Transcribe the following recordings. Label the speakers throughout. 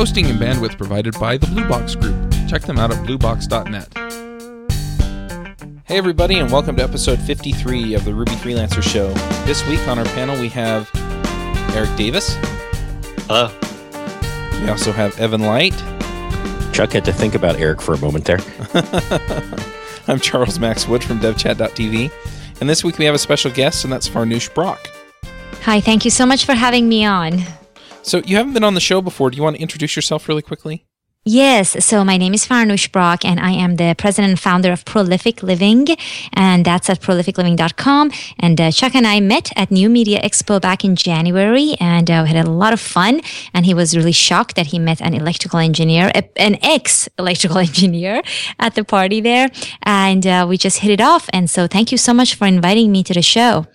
Speaker 1: Hosting and bandwidth provided by the Blue Box Group. Check them out at bluebox.net. Hey, everybody, and welcome to episode 53 of the Ruby Freelancer Show. This week on our panel, we have Eric Davis.
Speaker 2: Hello.
Speaker 1: We also have Evan Light.
Speaker 2: Chuck had to think about Eric for a moment there.
Speaker 1: I'm Charles Max Wood from devchat.tv. And this week we have a special guest, and that's Farnoosh Brock.
Speaker 3: Hi, thank you so much for having me on.
Speaker 1: So, you haven't been on the show before. Do you want to introduce yourself really quickly?
Speaker 3: Yes, so my name is Farnoosh Brock, and I am the president and founder of Prolific Living, and that's at prolificliving.com. And uh, Chuck and I met at New Media Expo back in January, and uh, we had a lot of fun. And he was really shocked that he met an electrical engineer, an ex electrical engineer, at the party there, and uh, we just hit it off. And so, thank you so much for inviting me to the show.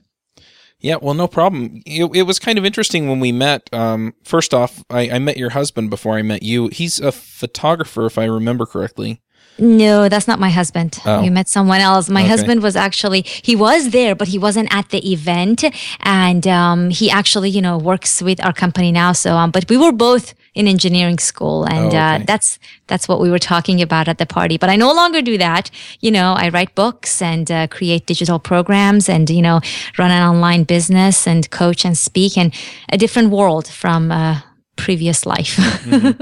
Speaker 1: Yeah, well, no problem. It, it was kind of interesting when we met. Um, first off, I, I met your husband before I met you. He's a photographer, if I remember correctly.
Speaker 3: No, that's not my husband. Oh. You met someone else. My okay. husband was actually he was there, but he wasn't at the event, and um, he actually you know works with our company now. So, um, but we were both in engineering school, and oh, uh, okay. uh, that's that's what we were talking about at the party. But I no longer do that. You know, I write books and uh, create digital programs, and you know, run an online business and coach and speak, and a different world from uh, previous life. Mm-hmm.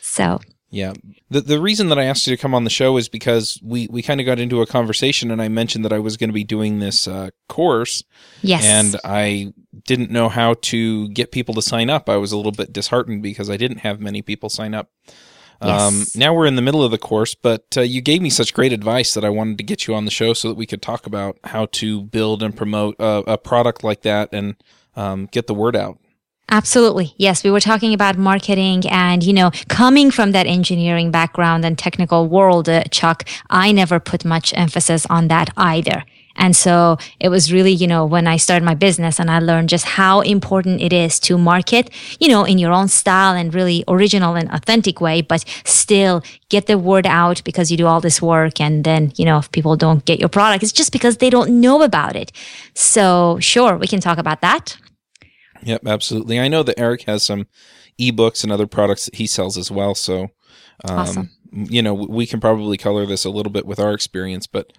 Speaker 3: so
Speaker 1: yeah. The the reason that I asked you to come on the show is because we, we kind of got into a conversation and I mentioned that I was going to be doing this uh, course.
Speaker 3: Yes.
Speaker 1: And I didn't know how to get people to sign up. I was a little bit disheartened because I didn't have many people sign up. Yes. Um, now we're in the middle of the course, but uh, you gave me such great advice that I wanted to get you on the show so that we could talk about how to build and promote a, a product like that and um, get the word out.
Speaker 3: Absolutely. Yes. We were talking about marketing and, you know, coming from that engineering background and technical world, uh, Chuck, I never put much emphasis on that either. And so it was really, you know, when I started my business and I learned just how important it is to market, you know, in your own style and really original and authentic way, but still get the word out because you do all this work. And then, you know, if people don't get your product, it's just because they don't know about it. So sure, we can talk about that.
Speaker 1: Yep, absolutely. I know that Eric has some ebooks and other products that he sells as well. So, um, awesome. you know, we can probably color this a little bit with our experience, but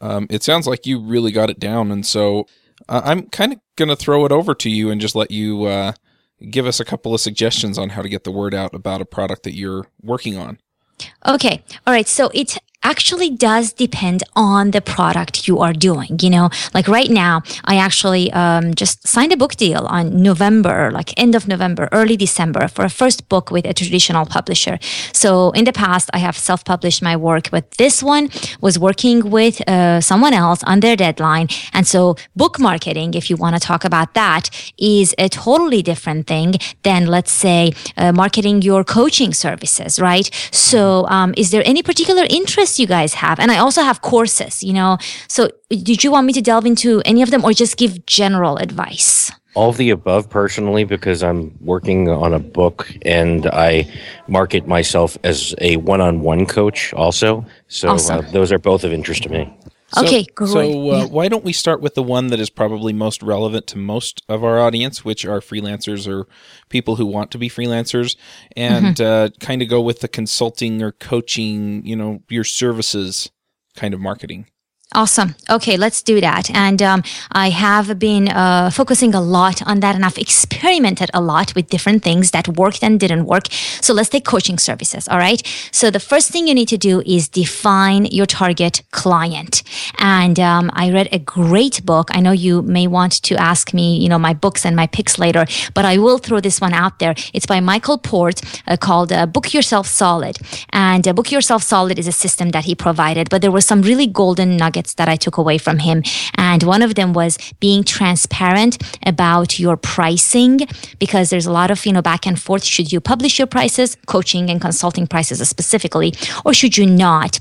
Speaker 1: um, it sounds like you really got it down. And so uh, I'm kind of going to throw it over to you and just let you uh, give us a couple of suggestions on how to get the word out about a product that you're working on.
Speaker 3: Okay. All right. So it actually does depend on the product you are doing. You know, like right now, I actually um, just signed a book deal on November, like end of November, early December for a first book with a traditional publisher. So in the past, I have self-published my work, but this one was working with uh, someone else on their deadline. And so book marketing, if you want to talk about that, is a totally different thing than, let's say, uh, marketing your coaching services, right? So um, is there any particular interest you guys have. And I also have courses, you know. So did you want me to delve into any of them or just give general advice?
Speaker 2: All of the above personally, because I'm working on a book and I market myself as a one on one coach also. So uh, awesome. uh, those are both of interest to me.
Speaker 1: So,
Speaker 3: okay, great.
Speaker 1: So, uh, yeah. why don't we start with the one that is probably most relevant to most of our audience, which are freelancers or people who want to be freelancers, and mm-hmm. uh, kind of go with the consulting or coaching, you know, your services kind of marketing.
Speaker 3: Awesome. Okay, let's do that. And um, I have been uh, focusing a lot on that and I've experimented a lot with different things that worked and didn't work. So let's take coaching services. All right. So the first thing you need to do is define your target client. And um, I read a great book. I know you may want to ask me, you know, my books and my picks later, but I will throw this one out there. It's by Michael Port uh, called uh, Book Yourself Solid. And uh, Book Yourself Solid is a system that he provided, but there were some really golden nuggets nuggets that I took away from him. And one of them was being transparent about your pricing because there's a lot of, you know, back and forth. Should you publish your prices, coaching and consulting prices specifically, or should you not?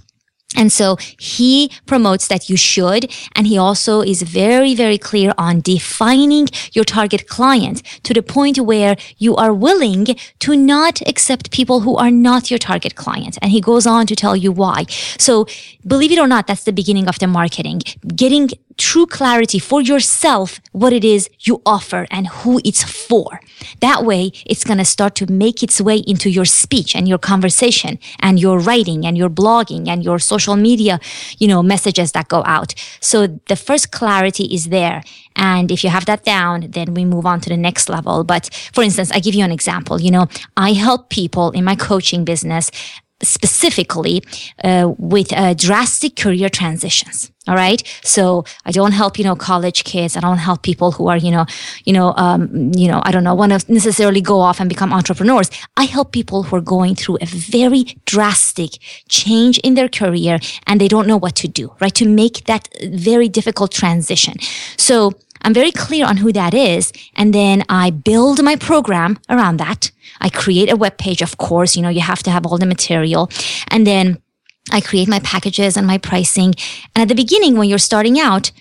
Speaker 3: And so he promotes that you should. And he also is very, very clear on defining your target client to the point where you are willing to not accept people who are not your target client. And he goes on to tell you why. So believe it or not, that's the beginning of the marketing. Getting true clarity for yourself what it is you offer and who it's for. That way, it's going to start to make its way into your speech and your conversation and your writing and your blogging and your social media, you know, messages that go out. So the first clarity is there. And if you have that down, then we move on to the next level. But for instance, I give you an example. You know, I help people in my coaching business specifically uh, with uh, drastic career transitions. All right. So I don't help, you know, college kids. I don't help people who are, you know, you know, um, you know, I don't know, want to necessarily go off and become entrepreneurs. I help people who are going through a very drastic change in their career and they don't know what to do, right? To make that very difficult transition. So I'm very clear on who that is. And then I build my program around that. I create a web page, of course, you know, you have to have all the material. And then I create my packages and my pricing. And at the beginning, when you're starting out,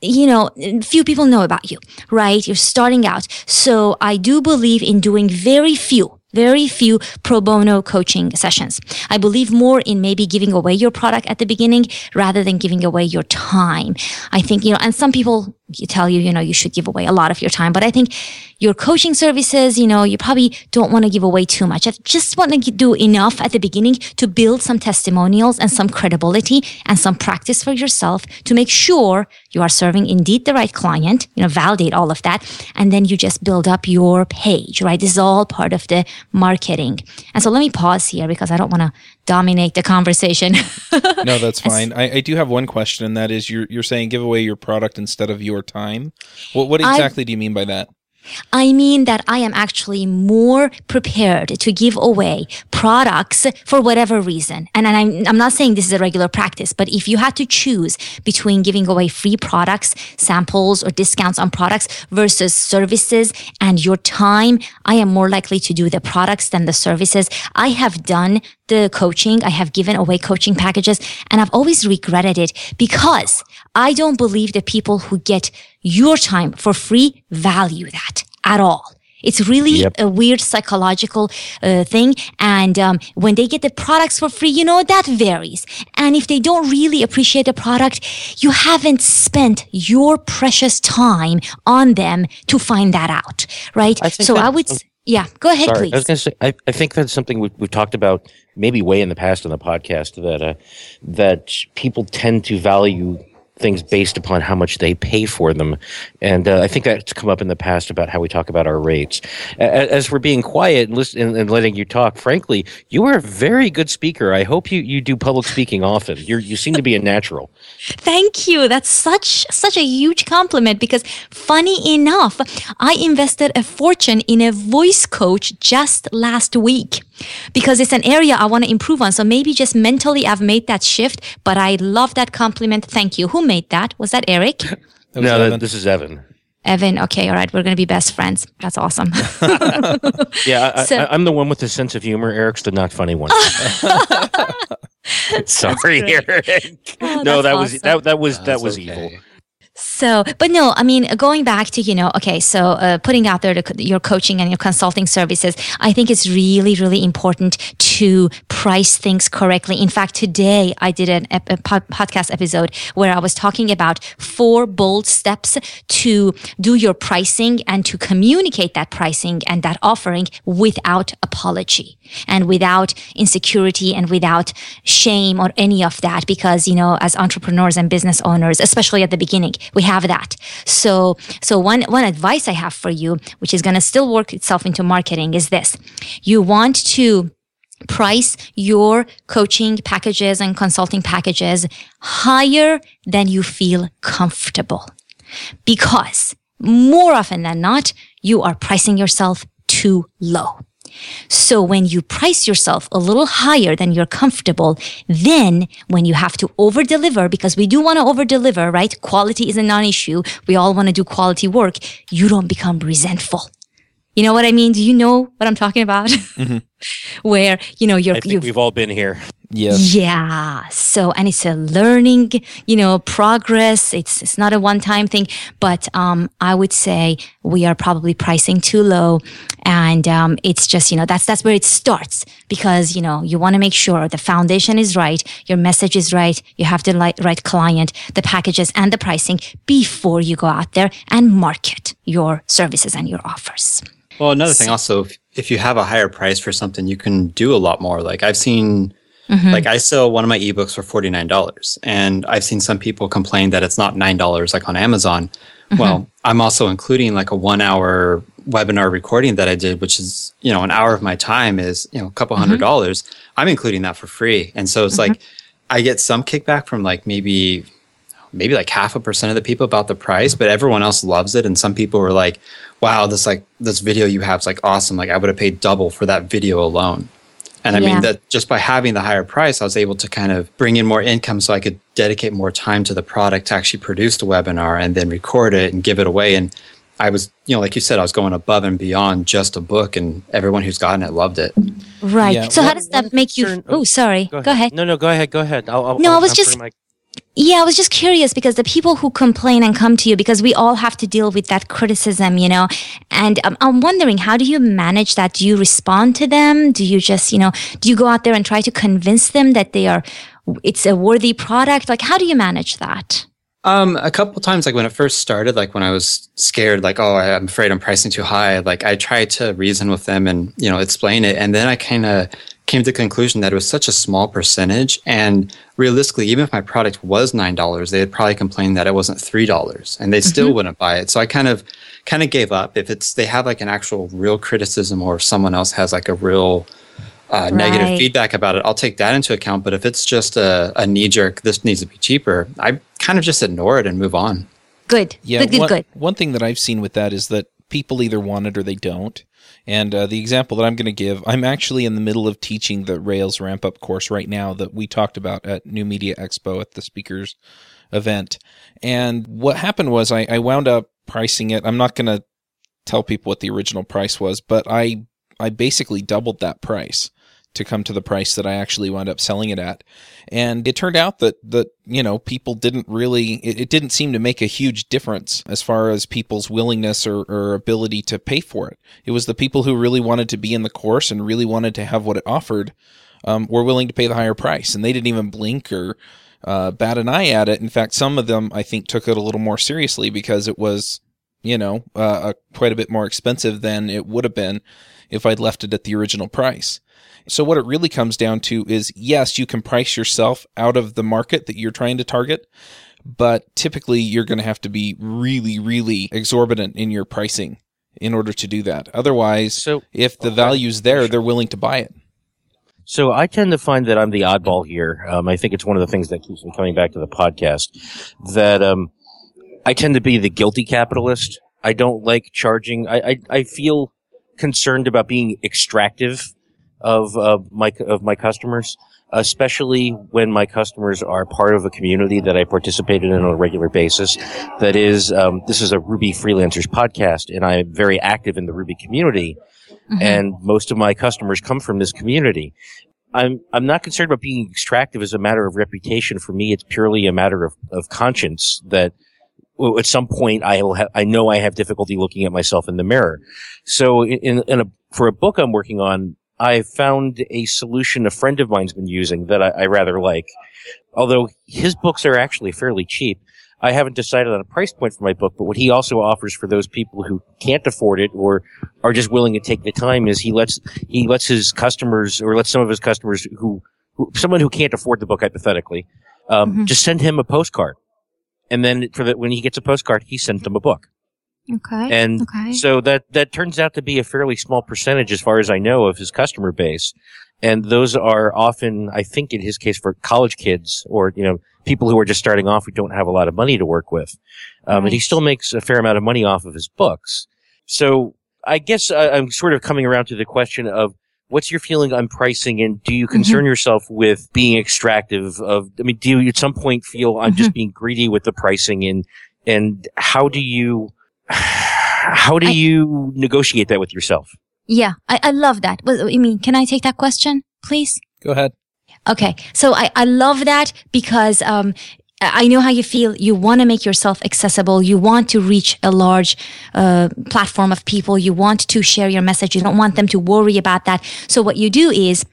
Speaker 3: you know, few people know about you, right? You're starting out. So I do believe in doing very few very few pro bono coaching sessions. I believe more in maybe giving away your product at the beginning rather than giving away your time. I think, you know, and some people tell you, you know, you should give away a lot of your time, but I think your coaching services, you know, you probably don't want to give away too much. I just want to do enough at the beginning to build some testimonials and some credibility and some practice for yourself to make sure you are serving indeed the right client, you know, validate all of that. And then you just build up your page, right? This is all part of the marketing. And so let me pause here because I don't want to dominate the conversation.
Speaker 1: no, that's fine. I, I, do have one question, and that is you're, you're saying give away your product instead of your time. What, what exactly I, do you mean by that?
Speaker 3: I mean that I am actually more prepared to give away products for whatever reason. And, I'm, I'm not saying this is a regular practice, but if you had to choose between giving away free products, samples, or discounts on products versus services and your time, I am more likely to do the products than the services. I have done the coaching. I have given away coaching packages and I've always regretted it because I don't believe the people who get your time for free value that at all. It's really yep. a weird psychological uh, thing. And um, when they get the products for free, you know, that varies. And if they don't really appreciate the product, you haven't spent your precious time on them to find that out, right? I so I would. Yeah, go ahead, sorry, please.
Speaker 2: I was going to say, I, I think that's something we've, we've talked about maybe way in the past on the podcast that uh, that people tend to value things based upon how much they pay for them. And uh, I think that's come up in the past about how we talk about our rates. As we're being quiet and, listen, and letting you talk, frankly, you are a very good speaker. I hope you, you do public speaking often. you you seem to be a natural.
Speaker 3: Thank you. That's such such a huge compliment because funny enough, I invested a fortune in a voice coach just last week because it's an area I want to improve on. So maybe just mentally I've made that shift, but I love that compliment. Thank you. Who made that? Was that Eric? that
Speaker 2: was no, that, this is Evan.
Speaker 3: Evan, okay, all right, we're going to be best friends. That's awesome.
Speaker 2: yeah, I, so, I, am the one with the sense of humor. Eric's the not funny one. Sorry, Eric. Oh, no, that awesome. was that that was that was okay. evil.
Speaker 3: So, but no, I mean, going back to, you know, okay, so uh, putting out there the, your coaching and your consulting services, I think it's really, really important to price things correctly. In fact, today I did an, a, podcast episode where I was talking about four bold steps to do your pricing and to communicate that pricing and that offering without apology and without insecurity and without shame or any of that. Because, you know, as entrepreneurs and business owners, especially at the beginning, we have that. So, so one, one advice I have for you, which is going to still work itself into marketing is this. You want to price your coaching packages and consulting packages higher than you feel comfortable. Because more often than not, you are pricing yourself too low. So when you price yourself a little higher than you're comfortable, then when you have to over deliver, because we do want to over deliver, right? Quality is a non-issue. We all want to do quality work. You don't become resentful. You know what I mean? Do you know what I'm talking about? Mm-hmm. Where you know you're
Speaker 2: I think we've all been here.
Speaker 1: Yes.
Speaker 3: Yeah. So, and it's a learning, you know, progress. It's it's not a one time thing, but um, I would say we are probably pricing too low, and um, it's just you know that's that's where it starts because you know you want to make sure the foundation is right, your message is right, you have the right, right client, the packages, and the pricing before you go out there and market your services and your offers.
Speaker 4: Well, another thing also, if, if you have a higher price for something, you can do a lot more. Like I've seen Mm-hmm. Like I sell one of my ebooks for $49 and I've seen some people complain that it's not $9 like on Amazon. Mm-hmm. Well, I'm also including like a 1 hour webinar recording that I did which is, you know, an hour of my time is, you know, a couple hundred mm-hmm. dollars. I'm including that for free. And so it's like mm-hmm. I get some kickback from like maybe maybe like half a percent of the people about the price, but everyone else loves it. And some people were like, wow, this like this video you have is like awesome. Like I would have paid double for that video alone. And I yeah. mean that just by having the higher price, I was able to kind of bring in more income so I could dedicate more time to the product to actually produce the webinar and then record it and give it away. And I was, you know, like you said, I was going above and beyond just a book, and everyone who's gotten it loved it.
Speaker 3: Right. Yeah. So, how does that make you? Oh, sorry. Go ahead. go ahead.
Speaker 2: No, no, go ahead. Go ahead.
Speaker 3: I'll, I'll, no, I was just. My- yeah, I was just curious because the people who complain and come to you, because we all have to deal with that criticism, you know, and um, I'm wondering, how do you manage that? Do you respond to them? Do you just, you know, do you go out there and try to convince them that they are, it's a worthy product? Like, how do you manage that?
Speaker 4: Um, a couple times, like when it first started, like when I was scared, like, oh, I'm afraid I'm pricing too high. Like I tried to reason with them and, you know, explain it. And then I kind of came to the conclusion that it was such a small percentage. And realistically, even if my product was $9, they'd probably complain that it wasn't $3 and they mm-hmm. still wouldn't buy it. So I kind of, kind of gave up. If it's, they have like an actual real criticism or if someone else has like a real, uh, right. negative feedback about it, I'll take that into account. But if it's just a, a knee jerk, this needs to be cheaper, I kind of just ignore it and move on.
Speaker 3: Good.
Speaker 1: Yeah.
Speaker 3: Good, good,
Speaker 1: one,
Speaker 3: good.
Speaker 1: One thing that I've seen with that is that people either want it or they don't. And uh, the example that I'm going to give, I'm actually in the middle of teaching the Rails ramp up course right now that we talked about at New Media Expo at the speakers event. And what happened was I, I wound up pricing it. I'm not going to tell people what the original price was, but I I basically doubled that price to come to the price that I actually wound up selling it at. And it turned out that, that, you know, people didn't really, it, it didn't seem to make a huge difference as far as people's willingness or, or ability to pay for it. It was the people who really wanted to be in the course and really wanted to have what it offered, um, were willing to pay the higher price. And they didn't even blink or, uh, bat an eye at it. In fact, some of them, I think, took it a little more seriously because it was, you know, uh, quite a bit more expensive than it would have been if I'd left it at the original price. So what it really comes down to is yes, you can price yourself out of the market that you're trying to target, but typically you're going to have to be really, really exorbitant in your pricing in order to do that. Otherwise, so, if the okay. value's there, they're willing to buy it.
Speaker 2: So I tend to find that I'm the oddball here. Um, I think it's one of the things that keeps me coming back to the podcast. That um, I tend to be the guilty capitalist. I don't like charging. I, I, I feel concerned about being extractive of uh, my of my customers, especially when my customers are part of a community that I participated in on a regular basis. That is, um, this is a Ruby freelancers podcast, and I'm very active in the Ruby community, mm-hmm. and most of my customers come from this community. I'm I'm not concerned about being extractive as a matter of reputation. For me, it's purely a matter of, of conscience that at some point I will have, I know I have difficulty looking at myself in the mirror. So in, in a, for a book I'm working on, I found a solution a friend of mine's been using that I, I, rather like. Although his books are actually fairly cheap, I haven't decided on a price point for my book, but what he also offers for those people who can't afford it or are just willing to take the time is he lets, he lets his customers or lets some of his customers who, who someone who can't afford the book hypothetically, um, mm-hmm. just send him a postcard. And then for the, when he gets a postcard, he sends them a book.
Speaker 3: Okay.
Speaker 2: And
Speaker 3: okay.
Speaker 2: so that, that turns out to be a fairly small percentage as far as I know of his customer base. And those are often, I think in his case for college kids or, you know, people who are just starting off who don't have a lot of money to work with. Um, right. and he still makes a fair amount of money off of his books. So I guess I'm sort of coming around to the question of what's your feeling on pricing and do you concern mm-hmm. yourself with being extractive of, I mean, do you at some point feel I'm mm-hmm. just being greedy with the pricing and, and how do you, how do I, you negotiate that with yourself?
Speaker 3: Yeah, I, I love that. I mean, can I take that question, please?
Speaker 1: Go ahead.
Speaker 3: Okay. So I, I love that because, um, I know how you feel. You want to make yourself accessible. You want to reach a large uh, platform of people. You want to share your message. You don't want them to worry about that. So what you do is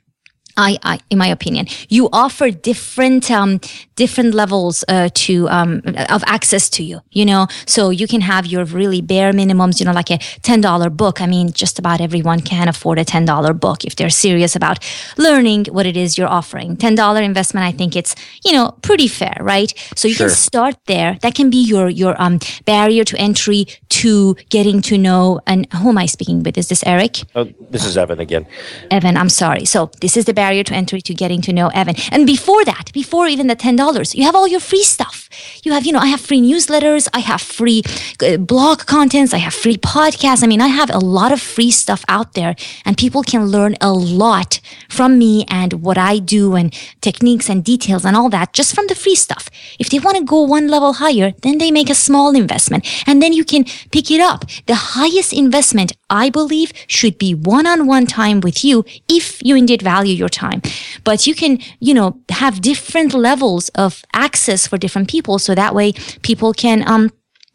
Speaker 3: I, I, in my opinion, you offer different, um, different levels uh, to um, of access to you. You know, so you can have your really bare minimums. You know, like a ten dollar book. I mean, just about everyone can afford a ten dollar book if they're serious about learning what it is you're offering. Ten dollar investment, I think it's you know pretty fair, right? So you sure. can start there. That can be your your um, barrier to entry to getting to know. And who am I speaking with? Is this Eric?
Speaker 2: Oh, this is Evan again.
Speaker 3: Evan, I'm sorry. So this is the barrier barrier to entry to getting to know Evan. And before that, before even the $10, you have all your free stuff. You have, you know, I have free newsletters, I have free uh, blog contents, I have free podcasts. I mean, I have a lot of free stuff out there and people can learn a lot from me and what I do and techniques and details and all that just from the free stuff. If they want to go one level higher, then they make a small investment and then you can pick it up. The highest investment, I believe, should be one on one time with you if you indeed value your time. But you can, you know, have different levels of access for different people. So that way people can, um,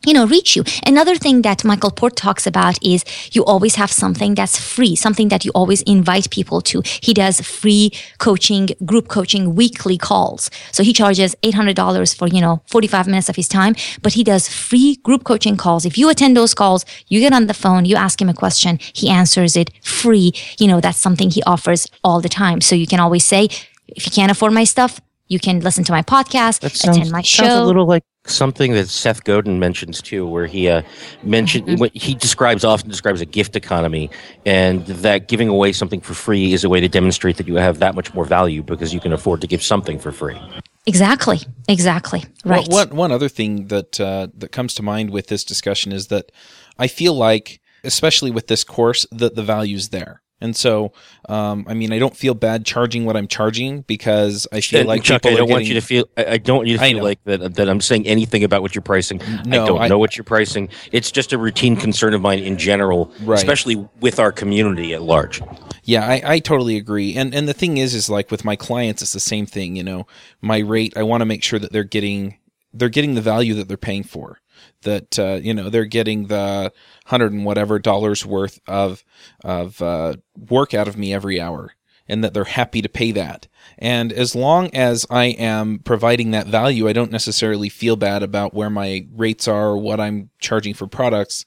Speaker 3: you know, reach you. Another thing that Michael Port talks about is you always have something that's free, something that you always invite people to. He does free coaching, group coaching, weekly calls. So he charges $800 for, you know, 45 minutes of his time, but he does free group coaching calls. If you attend those calls, you get on the phone, you ask him a question, he answers it free. You know, that's something he offers all the time. So you can always say, if you can't afford my stuff, you can listen to my podcast, that sounds, attend my show.
Speaker 2: Sounds a little like something that Seth Godin mentions too, where he uh, mentioned mm-hmm. what he describes often describes a gift economy, and that giving away something for free is a way to demonstrate that you have that much more value because you can afford to give something for free.
Speaker 3: Exactly. Exactly. Right.
Speaker 1: Well, one one other thing that uh, that comes to mind with this discussion is that I feel like, especially with this course, that the value's there. And so, um, I mean, I don't feel bad charging what I'm charging because I feel like
Speaker 2: Chuck, I don't getting, want you to feel. I don't want you to feel like that. That I'm saying anything about what you're pricing. No, I don't I, know what you're pricing. It's just a routine concern of mine in general, right. especially with our community at large.
Speaker 1: Yeah, I, I totally agree. And and the thing is, is like with my clients, it's the same thing. You know, my rate. I want to make sure that they're getting they're getting the value that they're paying for that uh, you know they're getting the hundred and whatever dollars worth of of uh, work out of me every hour, and that they're happy to pay that. And as long as I am providing that value, I don't necessarily feel bad about where my rates are or what I'm charging for products.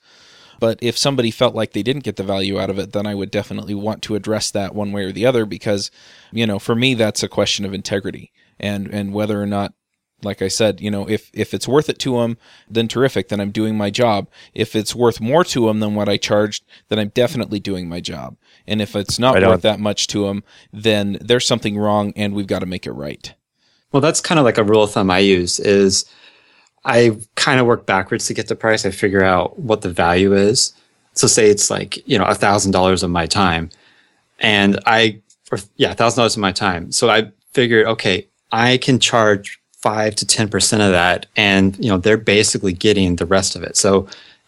Speaker 1: But if somebody felt like they didn't get the value out of it, then I would definitely want to address that one way or the other because, you know, for me, that's a question of integrity and, and whether or not like I said, you know, if if it's worth it to them, then terrific. Then I'm doing my job. If it's worth more to them than what I charged, then I'm definitely doing my job. And if it's not right worth that much to them, then there's something wrong, and we've got to make it right.
Speaker 4: Well, that's kind of like a rule of thumb I use is I kind of work backwards to get the price. I figure out what the value is. So say it's like you know a thousand dollars of my time, and I or yeah, thousand dollars of my time. So I figured, okay, I can charge five to ten percent of that, and you know they're basically getting the rest of it. So,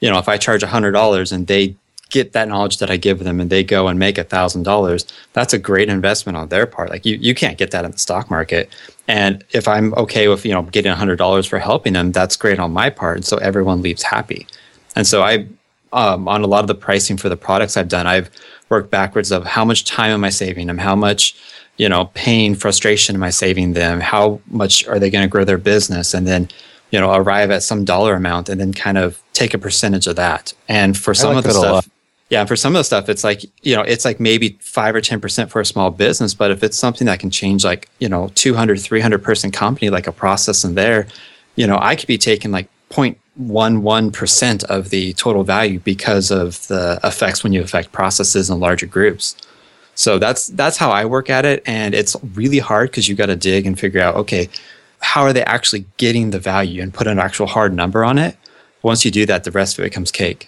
Speaker 4: you know, if I charge a hundred dollars and they get that knowledge that I give them and they go and make a thousand dollars, that's a great investment on their part. Like you, you can't get that in the stock market. And if I'm okay with, you know, getting a hundred dollars for helping them, that's great on my part. And so everyone leaves happy. And so I, um, on a lot of the pricing for the products I've done, I've worked backwards of how much time am I saving them? How much, you know, pain, frustration am I saving them? How much are they going to grow their business? And then, you know, arrive at some dollar amount and then kind of take a percentage of that. And for some like of the stuff, yeah, for some of the stuff, it's like, you know, it's like maybe five or 10% for a small business. But if it's something that can change like, you know, 200, 300 person company, like a process in there, you know, I could be taking like 0.11% of the total value because of the effects when you affect processes in larger groups. So that's that's how I work at it, and it's really hard because you got to dig and figure out okay, how are they actually getting the value and put an actual hard number on it. Once you do that, the rest of it becomes cake.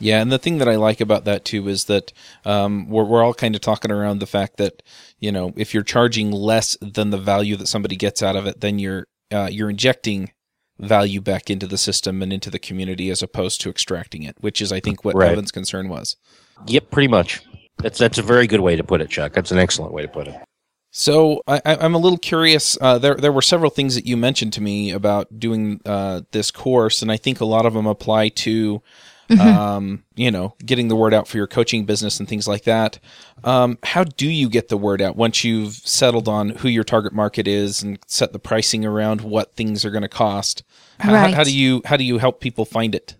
Speaker 1: Yeah, and the thing that I like about that too is that um, we're we're all kind of talking around the fact that you know if you're charging less than the value that somebody gets out of it, then you're uh, you're injecting value back into the system and into the community as opposed to extracting it, which is I think what right. Evan's concern was.
Speaker 2: Yep, pretty much. That's that's a very good way to put it, Chuck. That's an excellent way to put it.
Speaker 1: So I, am a little curious. Uh, there there were several things that you mentioned to me about doing uh, this course, and I think a lot of them apply to, mm-hmm. um, you know, getting the word out for your coaching business and things like that. Um, how do you get the word out once you've settled on who your target market is and set the pricing around what things are going to cost? How, right. how, how do you how do you help people find it?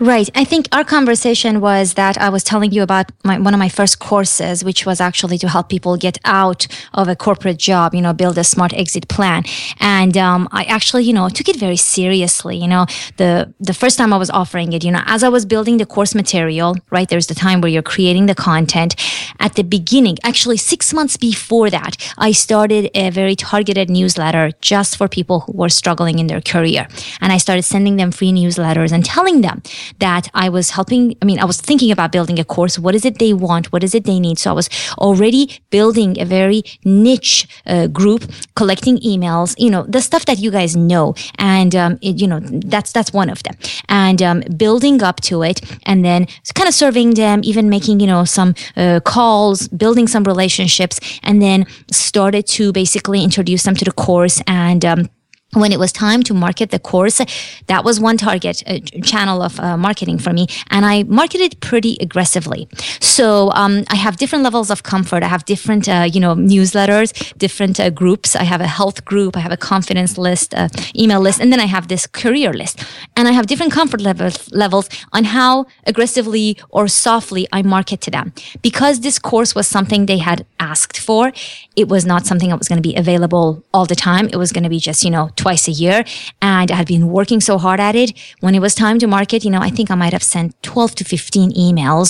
Speaker 3: Right. I think our conversation was that I was telling you about my, one of my first courses, which was actually to help people get out of a corporate job, you know, build a smart exit plan. And um, I actually, you know, took it very seriously. You know, the the first time I was offering it, you know, as I was building the course material, right, there's the time where you're creating the content. At the beginning, actually six months before that, I started a very targeted newsletter just for people who were struggling in their career. And I started sending them free newsletters and telling them that I was helping. I mean, I was thinking about building a course. What is it they want? What is it they need? So I was already building a very niche uh, group, collecting emails, you know, the stuff that you guys know. And, um, it, you know, that's, that's one of them. And um, building up to it and then kind of serving them, even making, you know, some uh, calls, building some relationships, and then started to basically introduce them to the course and, um, when it was time to market the course, that was one target uh, channel of uh, marketing for me, and I marketed pretty aggressively. So um, I have different levels of comfort. I have different, uh, you know, newsletters, different uh, groups. I have a health group, I have a confidence list, uh, email list, and then I have this career list. And I have different comfort levels levels on how aggressively or softly I market to them. Because this course was something they had asked for, it was not something that was going to be available all the time. It was going to be just, you know twice a year. And I had been working so hard at it. When it was time to market, you know, I think I might have sent 12 to 15 emails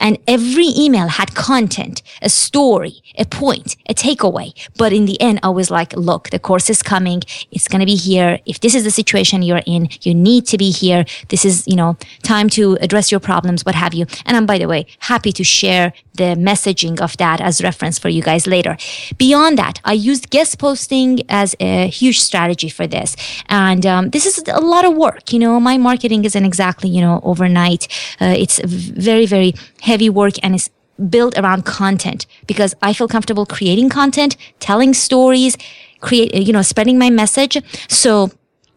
Speaker 3: and every email had content, a story, a point, a takeaway. But in the end, I was like, look, the course is coming. It's going to be here. If this is the situation you're in, you need to be here. This is, you know, time to address your problems, what have you. And I'm, by the way, happy to share the messaging of that as reference for you guys later. Beyond that, I used guest posting as a huge strategy for this. And um, this is a lot of work. You know, my marketing isn't exactly, you know, overnight. Uh, it's very, very heavy work and it's built around content because I feel comfortable creating content, telling stories, create, you know, spreading my message. So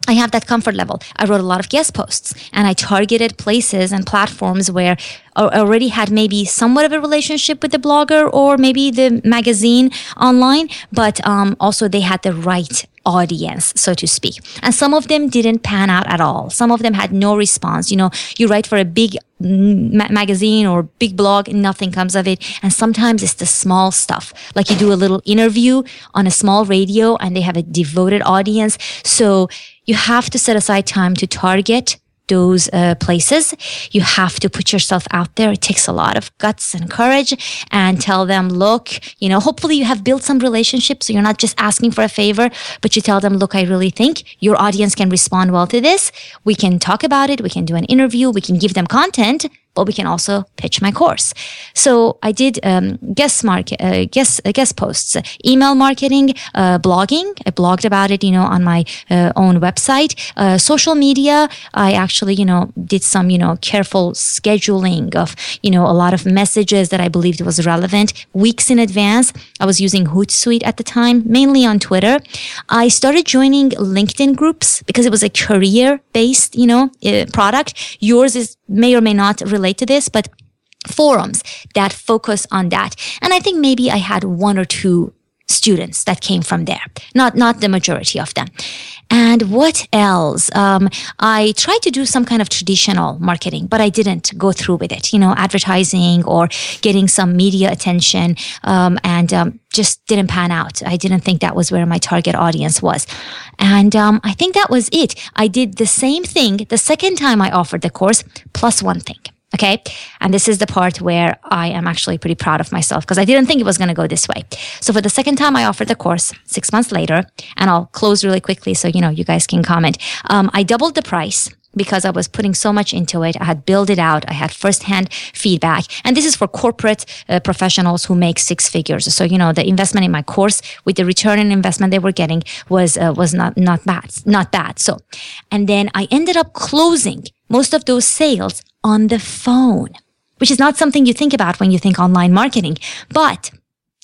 Speaker 3: I have that comfort level. I wrote a lot of guest posts and I targeted places and platforms where I already had maybe somewhat of a relationship with the blogger or maybe the magazine online, but um, also they had the right audience, so to speak. And some of them didn't pan out at all. Some of them had no response. You know, you write for a big ma- magazine or big blog and nothing comes of it. And sometimes it's the small stuff. Like you do a little interview on a small radio and they have a devoted audience. So you have to set aside time to target those uh, places. You have to put yourself out there. It takes a lot of guts and courage and tell them, look, you know, hopefully you have built some relationships. So you're not just asking for a favor, but you tell them, look, I really think your audience can respond well to this. We can talk about it. We can do an interview. We can give them content but we can also pitch my course. So I did um, guest market, uh, guest uh, guest posts, email marketing, uh, blogging. I blogged about it, you know, on my uh, own website. Uh, social media. I actually, you know, did some, you know, careful scheduling of, you know, a lot of messages that I believed was relevant weeks in advance. I was using Hootsuite at the time, mainly on Twitter. I started joining LinkedIn groups because it was a career based, you know, uh, product. Yours is may or may not relate to this, but forums that focus on that. And I think maybe I had one or two students that came from there, not, not the majority of them. And what else? Um, I tried to do some kind of traditional marketing, but I didn't go through with it, you know, advertising or getting some media attention, um, and, um, just didn't pan out. I didn't think that was where my target audience was. And, um, I think that was it. I did the same thing the second time I offered the course plus one thing. Okay. And this is the part where I am actually pretty proud of myself because I didn't think it was going to go this way. So for the second time, I offered the course six months later, and I'll close really quickly so, you know, you guys can comment. Um, I doubled the price because I was putting so much into it. I had built it out. I had firsthand feedback. And this is for corporate uh, professionals who make six figures. So, you know, the investment in my course with the return on investment they were getting was, uh, was not, not bad, not bad. So, and then I ended up closing most of those sales on the phone. which is not something you think about when you think online marketing. But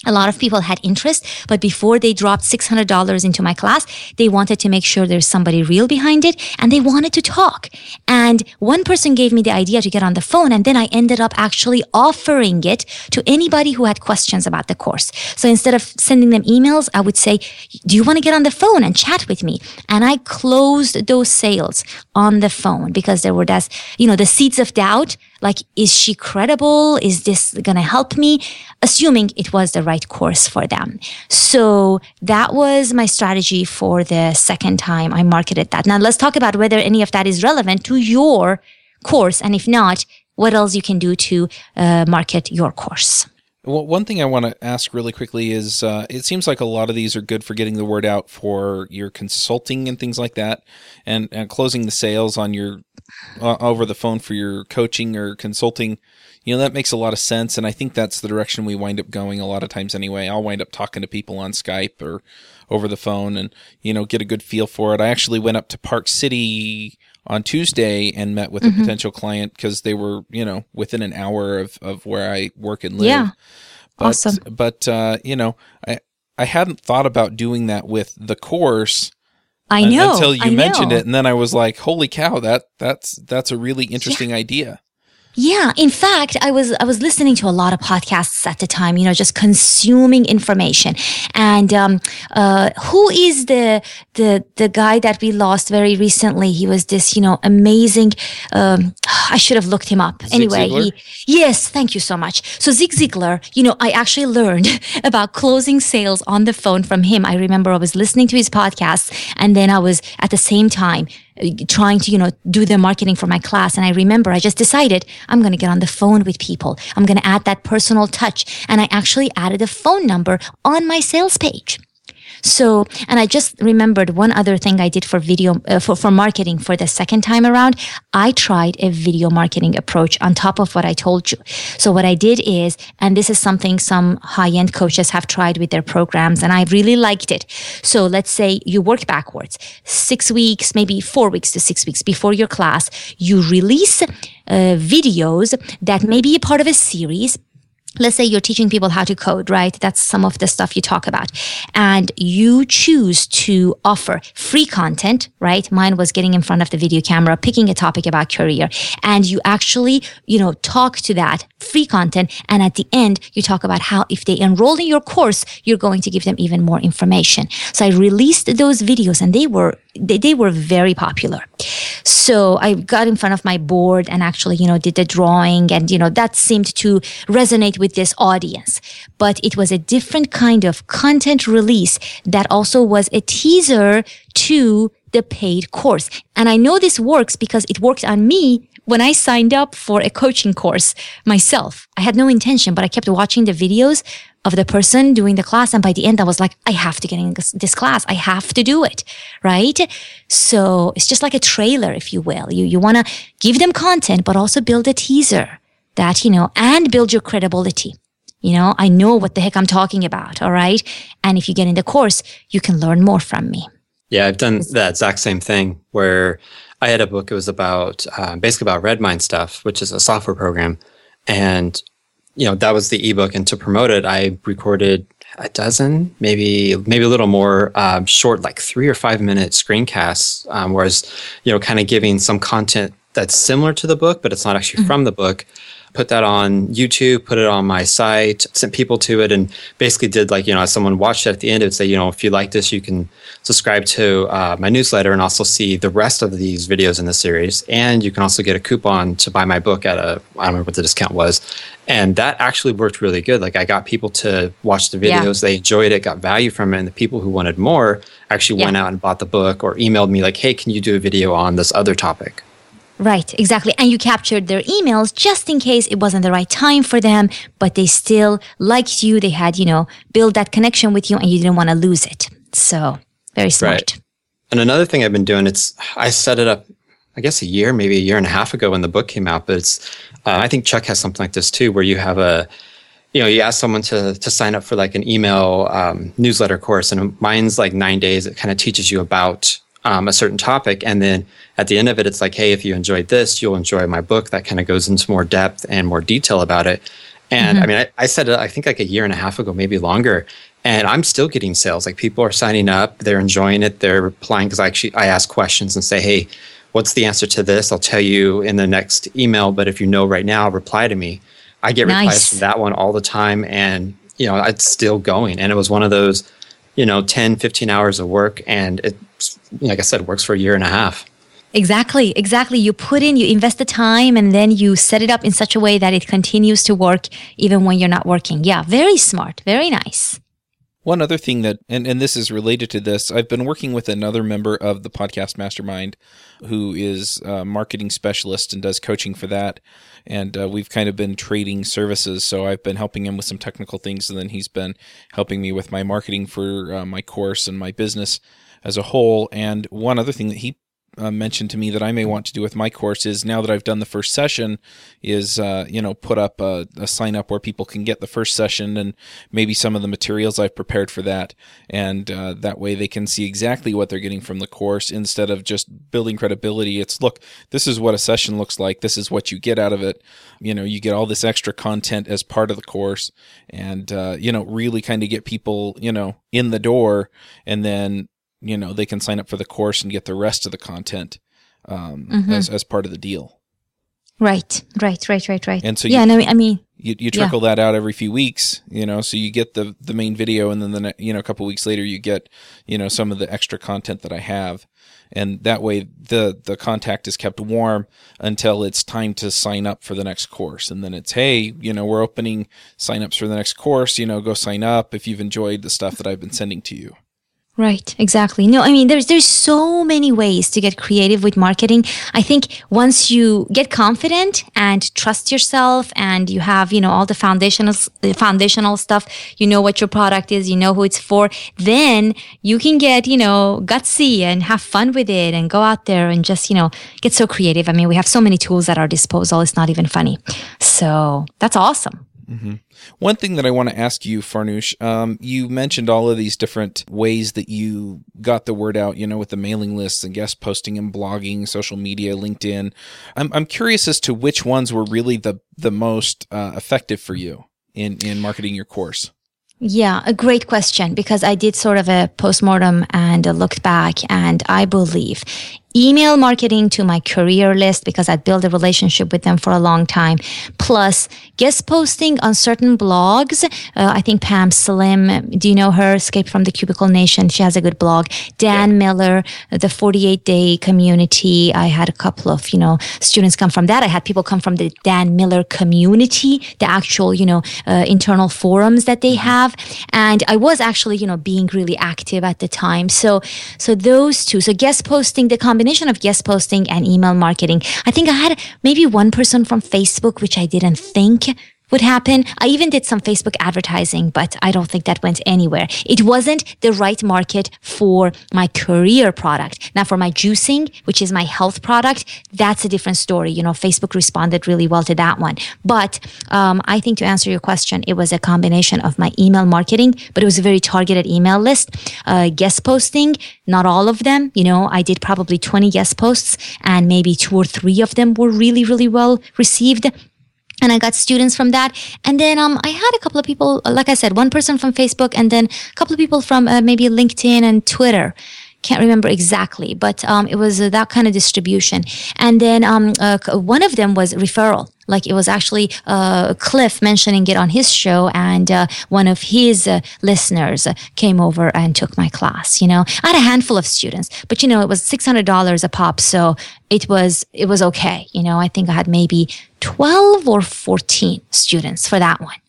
Speaker 3: a lot of people had interest, but before they dropped $600 into my class, they wanted to make sure there's somebody real behind it and they wanted to talk. And one person gave me the idea to get on the phone and then I ended up actually offering it to anybody who had questions about the course. So instead of sending them emails, I would say, do you want to get on the phone and chat with me? And I closed those sales on the phone because there were this, you know, the seeds of doubt like, is she credible? Is this going to help me? Assuming it was the right course for them. So that was my strategy for the second time I marketed that. Now let's talk about whether any of that is relevant to your course. And if not, what else you can do to uh, market your course.
Speaker 1: Well, one thing I want to ask really quickly is uh, it seems like a lot of these are good for getting the word out for your consulting and things like that, and, and closing the sales on your uh, over the phone for your coaching or consulting. You know that makes a lot of sense, and I think that's the direction we wind up going a lot of times anyway. I'll wind up talking to people on Skype or over the phone, and you know get a good feel for it. I actually went up to Park City on Tuesday and met with mm-hmm. a potential client because they were, you know, within an hour of, of where I work and live.
Speaker 3: Yeah.
Speaker 1: But,
Speaker 3: awesome.
Speaker 1: But, uh, you know, I, I hadn't thought about doing that with the course.
Speaker 3: I know.
Speaker 1: Until you
Speaker 3: I
Speaker 1: mentioned
Speaker 3: know.
Speaker 1: it. And then I was like, holy cow, that, that's, that's a really interesting yeah. idea.
Speaker 3: Yeah, in fact, I was I was listening to a lot of podcasts at the time. You know, just consuming information. And um, uh, who is the the the guy that we lost very recently? He was this you know amazing. Um, I should have looked him up.
Speaker 1: Zig
Speaker 3: anyway, he yes, thank you so much. So Zig Ziglar, you know, I actually learned about closing sales on the phone from him. I remember I was listening to his podcast, and then I was at the same time trying to, you know, do the marketing for my class. And I remember I just decided I'm going to get on the phone with people. I'm going to add that personal touch. And I actually added a phone number on my sales page. So, and I just remembered one other thing I did for video, uh, for, for marketing for the second time around. I tried a video marketing approach on top of what I told you. So what I did is, and this is something some high end coaches have tried with their programs and I really liked it. So let's say you work backwards six weeks, maybe four weeks to six weeks before your class, you release uh, videos that may be a part of a series let's say you're teaching people how to code, right? That's some of the stuff you talk about. And you choose to offer free content, right? Mine was getting in front of the video camera, picking a topic about career. And you actually, you know, talk to that free content. And at the end, you talk about how if they enroll in your course, you're going to give them even more information. So I released those videos and they were they, they were very popular. So I got in front of my board and actually, you know, did the drawing and, you know, that seemed to resonate with this audience. But it was a different kind of content release that also was a teaser to the paid course. And I know this works because it worked on me when I signed up for a coaching course myself. I had no intention, but I kept watching the videos of the person doing the class. And by the end, I was like, I have to get in this, this, class. I have to do it. Right. So it's just like a trailer, if you will. You, you want to give them content, but also build a teaser that, you know, and build your credibility. You know, I know what the heck I'm talking about. All right. And if you get in the course, you can learn more from me.
Speaker 4: Yeah, I've done that exact same thing where I had a book. It was about uh, basically about Redmine stuff, which is a software program. And you know that was the ebook and to promote it i recorded a dozen maybe maybe a little more um, short like three or five minute screencasts um, whereas you know kind of giving some content that's similar to the book but it's not actually mm-hmm. from the book put that on YouTube, put it on my site, sent people to it, and basically did like, you know, as someone watched it at the end, it would say, you know, if you like this, you can subscribe to uh, my newsletter and also see the rest of these videos in the series. And you can also get a coupon to buy my book at a, I don't remember what the discount was. And that actually worked really good. Like I got people to watch the videos, yeah. they enjoyed it, got value from it. And the people who wanted more actually yeah. went out and bought the book or emailed me like, hey, can you do a video on this other topic?
Speaker 3: Right, exactly. And you captured their emails just in case it wasn't the right time for them, but they still liked you. They had, you know, built that connection with you and you didn't want to lose it. So very smart. Right.
Speaker 4: And another thing I've been doing, it's, I set it up, I guess a year, maybe a year and a half ago when the book came out, but it's, uh, I think Chuck has something like this too, where you have a, you know, you ask someone to to sign up for like an email um, newsletter course, and mine's like nine days. It kind of teaches you about um, a certain topic. And then at the end of it, it's like, hey, if you enjoyed this, you'll enjoy my book that kind of goes into more depth and more detail about it. And mm-hmm. I mean, I, I said it, I think like a year and a half ago, maybe longer. And I'm still getting sales. Like people are signing up, they're enjoying it, they're replying because I actually I ask questions and say, hey, what's the answer to this? I'll tell you in the next email. But if you know right now, reply to me. I get nice. replies from that one all the time. And, you know, it's still going. And it was one of those, you know, 10, 15 hours of work. And it, like I said, works for a year and a half.
Speaker 3: Exactly, exactly. You put in, you invest the time, and then you set it up in such a way that it continues to work even when you're not working. Yeah, very smart, very nice.
Speaker 1: One other thing that, and, and this is related to this, I've been working with another member of the podcast mastermind who is a marketing specialist and does coaching for that. And uh, we've kind of been trading services. So I've been helping him with some technical things, and then he's been helping me with my marketing for uh, my course and my business as a whole. And one other thing that he uh, mentioned to me that I may want to do with my course is now that I've done the first session, is uh, you know put up a, a, sign up where people can get the first session and maybe some of the materials I've prepared for that, and uh, that way they can see exactly what they're getting from the course instead of just building credibility. It's look, this is what a session looks like. This is what you get out of it. You know, you get all this extra content as part of the course, and uh, you know really kind of get people you know in the door, and then you know they can sign up for the course and get the rest of the content um, mm-hmm. as as part of the deal.
Speaker 3: Right, right, right, right, right.
Speaker 1: And so
Speaker 3: yeah,
Speaker 1: you,
Speaker 3: no, I mean
Speaker 1: you, you trickle yeah. that out every few weeks, you know, so you get the the main video, and then the you know a couple weeks later you get you know some of the extra content that I have, and that way the the contact is kept warm until it's time to sign up for the next course, and then it's hey, you know, we're opening signups for the next course, you know, go sign up if you've enjoyed the stuff that I've been sending to you.
Speaker 3: Right, exactly. No, I mean there's there's so many ways to get creative with marketing. I think once you get confident and trust yourself and you have, you know, all the foundational the foundational stuff, you know what your product is, you know who it's for, then you can get, you know, gutsy and have fun with it and go out there and just, you know, get so creative. I mean, we have so many tools at our disposal. It's not even funny. So, that's awesome.
Speaker 1: Mm-hmm. One thing that I want to ask you, Farnoosh, um, you mentioned all of these different ways that you got the word out, you know, with the mailing lists and guest posting and blogging, social media, LinkedIn. I'm, I'm curious as to which ones were really the, the most uh, effective for you in, in marketing your course.
Speaker 3: Yeah, a great question because I did sort of a postmortem and looked back, and I believe email marketing to my career list because I'd built a relationship with them for a long time, plus guest posting on certain blogs. Uh, I think Pam Slim, do you know her? Escape from the Cubicle Nation. She has a good blog. Dan yeah. Miller, the 48 day community. I had a couple of, you know, students come from that. I had people come from the Dan Miller community, the actual, you know, uh, internal forums that they mm-hmm. have. And I was actually, you know, being really active at the time. So, so those two, so guest posting, the combination combination of guest posting and email marketing. I think I had maybe one person from Facebook, which I didn't think would happen. I even did some Facebook advertising, but I don't think that went anywhere. It wasn't the right market for my career product. Now, for my juicing, which is my health product, that's a different story. You know, Facebook responded really well to that one. But um, I think to answer your question, it was a combination of my email marketing, but it was a very targeted email list, uh, guest posting, not all of them. You know, I did probably 20 guest posts and maybe two or three of them were really, really well received and I got students from that. And then um, I had a couple of people, like I said, one person from Facebook, and then a couple of people from uh, maybe LinkedIn and Twitter. Can't remember exactly, but um, it was uh, that kind of distribution. And then um, uh, one of them was referral. Like it was actually uh, Cliff mentioning it on his show, and uh, one of his uh, listeners came over and took my class. You know, I had a handful of students, but you know, it was six hundred dollars a pop, so it was it was okay. You know, I think I had maybe 12 or 14 students for that one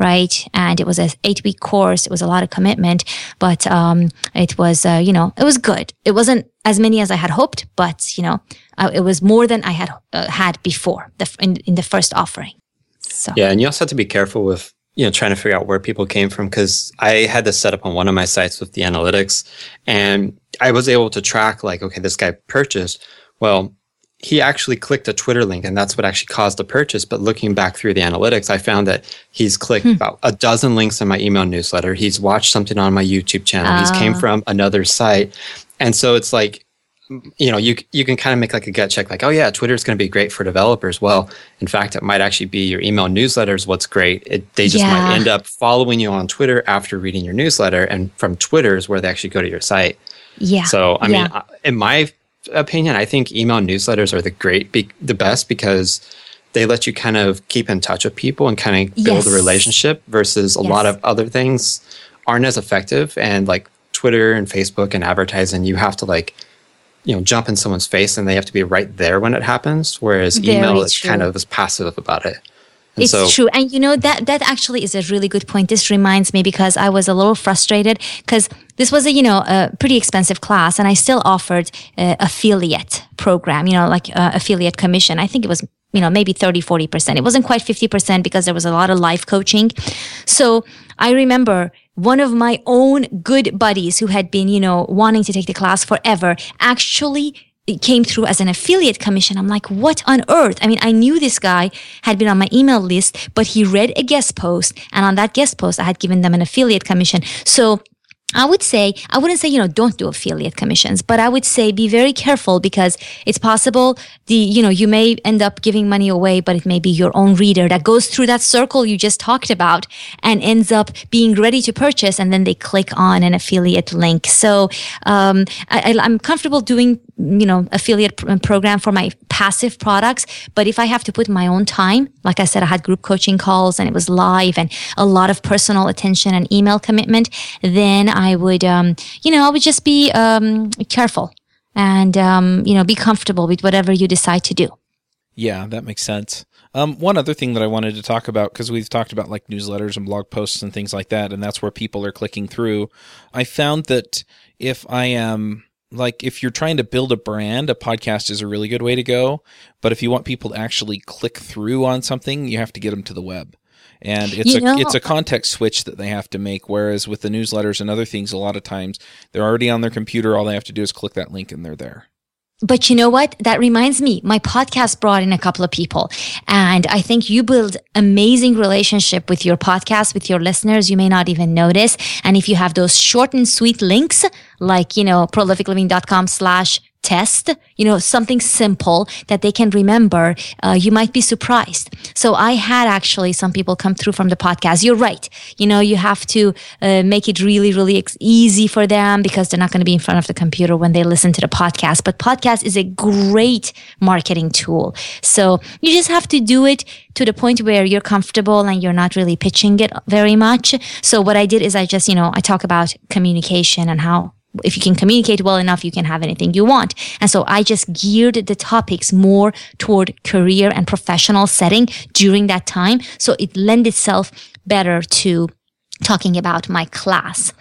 Speaker 3: right? And it was an eight week course. It was a lot of commitment, but um, it was, uh, you know, it was good. It wasn't as many as I had hoped, but you know, uh, it was more than I had uh, had before the, in, in the first offering. So
Speaker 4: yeah, and you also have to be careful with you know trying to figure out where people came from because I had this set up on one of my sites with the analytics, and I was able to track like, okay, this guy purchased. Well, he actually clicked a Twitter link and that's what actually caused the purchase. But looking back through the analytics, I found that he's clicked hmm. about a dozen links in my email newsletter. He's watched something on my YouTube channel. Uh. He's came ah. from another site. And so it's like you know, you you can kind of make like a gut check, like, oh yeah, Twitter is going to be great for developers. Well, in fact, it might actually be your email newsletters. What's great, it, they just yeah. might end up following you on Twitter after reading your newsletter, and from Twitter is where they actually go to your site.
Speaker 3: Yeah.
Speaker 4: So I
Speaker 3: yeah.
Speaker 4: mean, in my opinion, I think email newsletters are the great, be, the best because they let you kind of keep in touch with people and kind of build yes. a relationship versus a yes. lot of other things aren't as effective and like Twitter and Facebook and advertising, you have to like you know jump in someone's face and they have to be right there when it happens whereas Very email is kind of is passive about it
Speaker 3: and it's so, true. And you know that that actually is a really good point. This reminds me because i was a little frustrated because this was a you know a pretty expensive class and i still offered uh, affiliate program you know like uh, affiliate commission. I think it was you know maybe 30 40% it wasn't quite 50% because there was a lot of life coaching. So i remember one of my own good buddies who had been, you know, wanting to take the class forever actually it came through as an affiliate commission. I'm like, what on earth? I mean, I knew this guy had been on my email list, but he read a guest post. And on that guest post, I had given them an affiliate commission. So I would say, I wouldn't say, you know, don't do affiliate commissions, but I would say be very careful because it's possible the, you know, you may end up giving money away, but it may be your own reader that goes through that circle you just talked about and ends up being ready to purchase. And then they click on an affiliate link. So, um, I, I'm comfortable doing you know affiliate program for my passive products but if i have to put my own time like i said i had group coaching calls and it was live and a lot of personal attention and email commitment then i would um, you know i would just be um, careful and um, you know be comfortable with whatever you decide to do
Speaker 1: yeah that makes sense um, one other thing that I wanted to talk about, because we've talked about like newsletters and blog posts and things like that, and that's where people are clicking through. I found that if I am like if you're trying to build a brand, a podcast is a really good way to go. But if you want people to actually click through on something, you have to get them to the web. And it's you a know, it's a context switch that they have to make. Whereas with the newsletters and other things, a lot of times they're already on their computer. All they have to do is click that link and they're there.
Speaker 3: But you know what? That reminds me, my podcast brought in a couple of people. And I think you build amazing relationship with your podcast, with your listeners. You may not even notice. And if you have those short and sweet links, like, you know, prolificliving.com slash test, you know, something simple that they can remember, uh, you might be surprised. So I had actually some people come through from the podcast. You're right. You know, you have to uh, make it really, really ex- easy for them because they're not going to be in front of the computer when they listen to the podcast. But podcast is a great marketing tool. So you just have to do it to the point where you're comfortable and you're not really pitching it very much. So what I did is I just, you know, I talk about communication and how if you can communicate well enough, you can have anything you want. And so I just geared the topics more toward career and professional setting during that time. So it lend itself better to talking about my class.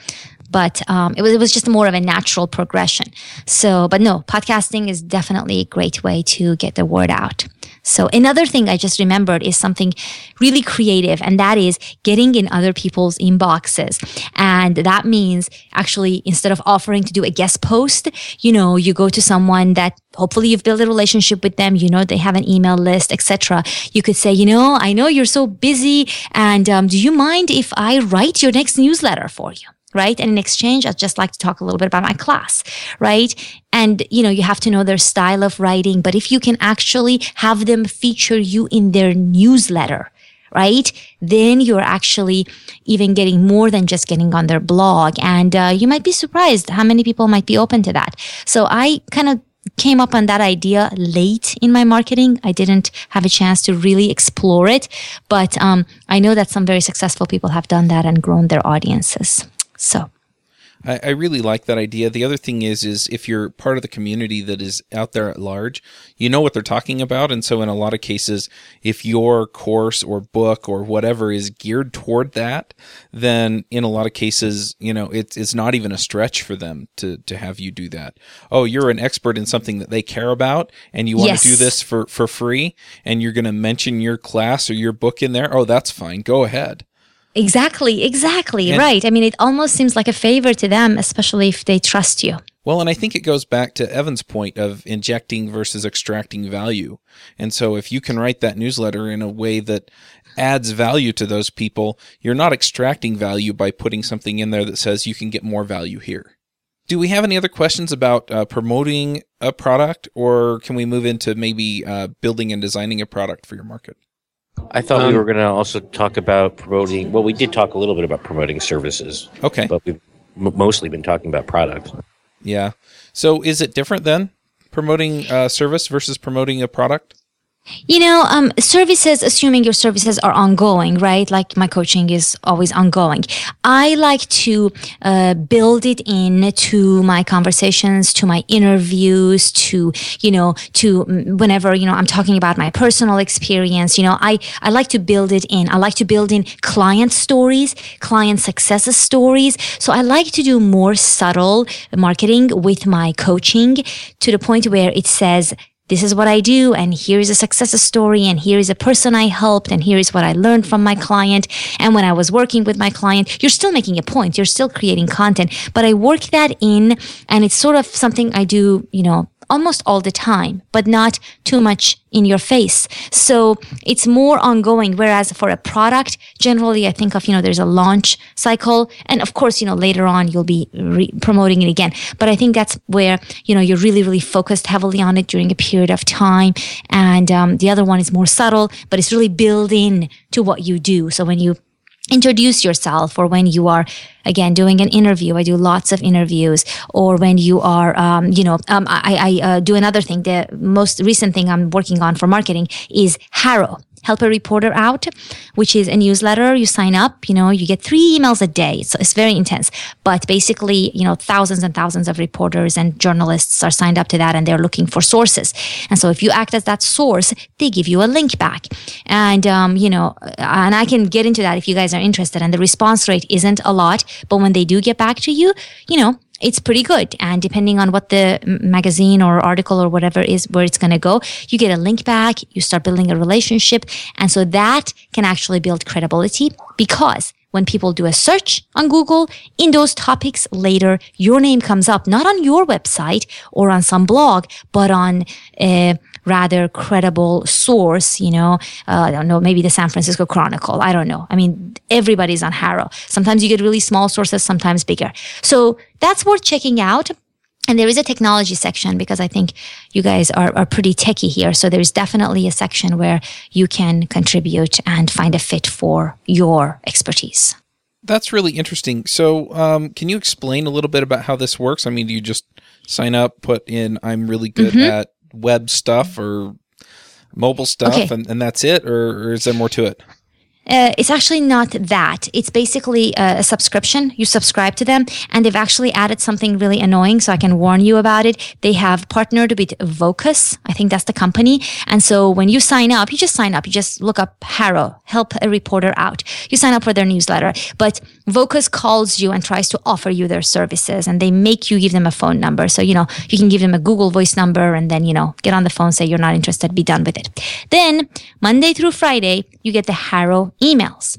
Speaker 3: But um, it was it was just more of a natural progression. So, but no, podcasting is definitely a great way to get the word out. So another thing I just remembered is something really creative, and that is getting in other people's inboxes. And that means actually instead of offering to do a guest post, you know, you go to someone that hopefully you've built a relationship with them, you know, they have an email list, etc. You could say, you know, I know you're so busy, and um, do you mind if I write your next newsletter for you? Right? And in exchange, I'd just like to talk a little bit about my class, right? And, you know, you have to know their style of writing, but if you can actually have them feature you in their newsletter, right? Then you're actually even getting more than just getting on their blog. And uh, you might be surprised how many people might be open to that. So I kind of came up on that idea late in my marketing. I didn't have a chance to really explore it, but um, I know that some very successful people have done that and grown their audiences. So
Speaker 1: I, I, really like that idea. The other thing is, is if you're part of the community that is out there at large, you know what they're talking about. And so in a lot of cases, if your course or book or whatever is geared toward that, then in a lot of cases, you know, it's, it's not even a stretch for them to, to have you do that. Oh, you're an expert in something that they care about and you want yes. to do this for, for free and you're going to mention your class or your book in there. Oh, that's fine. Go ahead.
Speaker 3: Exactly, exactly. And, right. I mean, it almost seems like a favor to them, especially if they trust you.
Speaker 1: Well, and I think it goes back to Evan's point of injecting versus extracting value. And so if you can write that newsletter in a way that adds value to those people, you're not extracting value by putting something in there that says you can get more value here. do we have any other questions about uh, promoting a product, or can we move into maybe uh, building and designing a product for your market?
Speaker 2: I thought um, we were going to also talk about promoting. Well, we did talk a little bit about promoting services.
Speaker 1: Okay,
Speaker 2: but we've m- mostly been talking about products.
Speaker 1: Yeah. So, is it different then promoting a service versus promoting a product?
Speaker 3: You know, um, services, assuming your services are ongoing, right? Like my coaching is always ongoing. I like to uh, build it in to my conversations, to my interviews, to, you know, to whenever, you know, I'm talking about my personal experience, you know, I, I like to build it in. I like to build in client stories, client success stories. So I like to do more subtle marketing with my coaching to the point where it says, this is what I do, and here is a success story, and here is a person I helped, and here is what I learned from my client. And when I was working with my client, you're still making a point, you're still creating content, but I work that in, and it's sort of something I do, you know, almost all the time, but not too much in your face. So it's more ongoing. Whereas for a product, generally, I think of, you know, there's a launch cycle. And of course, you know, later on, you'll be re- promoting it again. But I think that's where, you know, you're really, really focused heavily on it during a period of time. And um, the other one is more subtle, but it's really built in to what you do. So when you introduce yourself or when you are again doing an interview. I do lots of interviews. Or when you are um, you know um, i, I uh, do another thing. The most recent thing i'm working on for marketing is HARO help a reporter out, which is a newsletter. You sign up, you know, you get three emails a day. So it's very intense. But basically, you know, thousands and thousands of reporters and journalists are signed up to that and they're looking for sources. And so if you act as that source, they give you a link back. And, um, you know, and I can get into that if you guys are interested. And the response rate isn't a lot, but when they do get back to you, you know, it's pretty good. And depending on what the magazine or article or whatever is where it's going to go, you get a link back, you start building a relationship. And so that can actually build credibility because when people do a search on Google in those topics later, your name comes up not on your website or on some blog, but on a rather credible source, you know, uh, I don't know, maybe the San Francisco Chronicle. I don't know. I mean, everybody's on HARO. Sometimes you get really small sources, sometimes bigger. So that's worth checking out. And there is a technology section because I think you guys are, are pretty techy here. So there's definitely a section where you can contribute and find a fit for your expertise.
Speaker 1: That's really interesting. So, um, can you explain a little bit about how this works? I mean, do you just sign up, put in, I'm really good mm-hmm. at web stuff or mobile stuff, okay. and, and that's it? Or, or is there more to it?
Speaker 3: Uh, it's actually not that. It's basically a, a, subscription. You subscribe to them, and they've actually added something really annoying, so I can warn you about it. They have partnered with Vocus. I think that's the company. And so when you sign up, you just sign up. You just look up HARO, help a reporter out. You sign up for their newsletter. But Vocus calls you and tries to offer you their services, and they make you give them a phone number. So, you know, you can give them a Google Voice number and then, you know, get on the phone, say you're not interested, be done with it. Then Monday through Friday, you get the Emails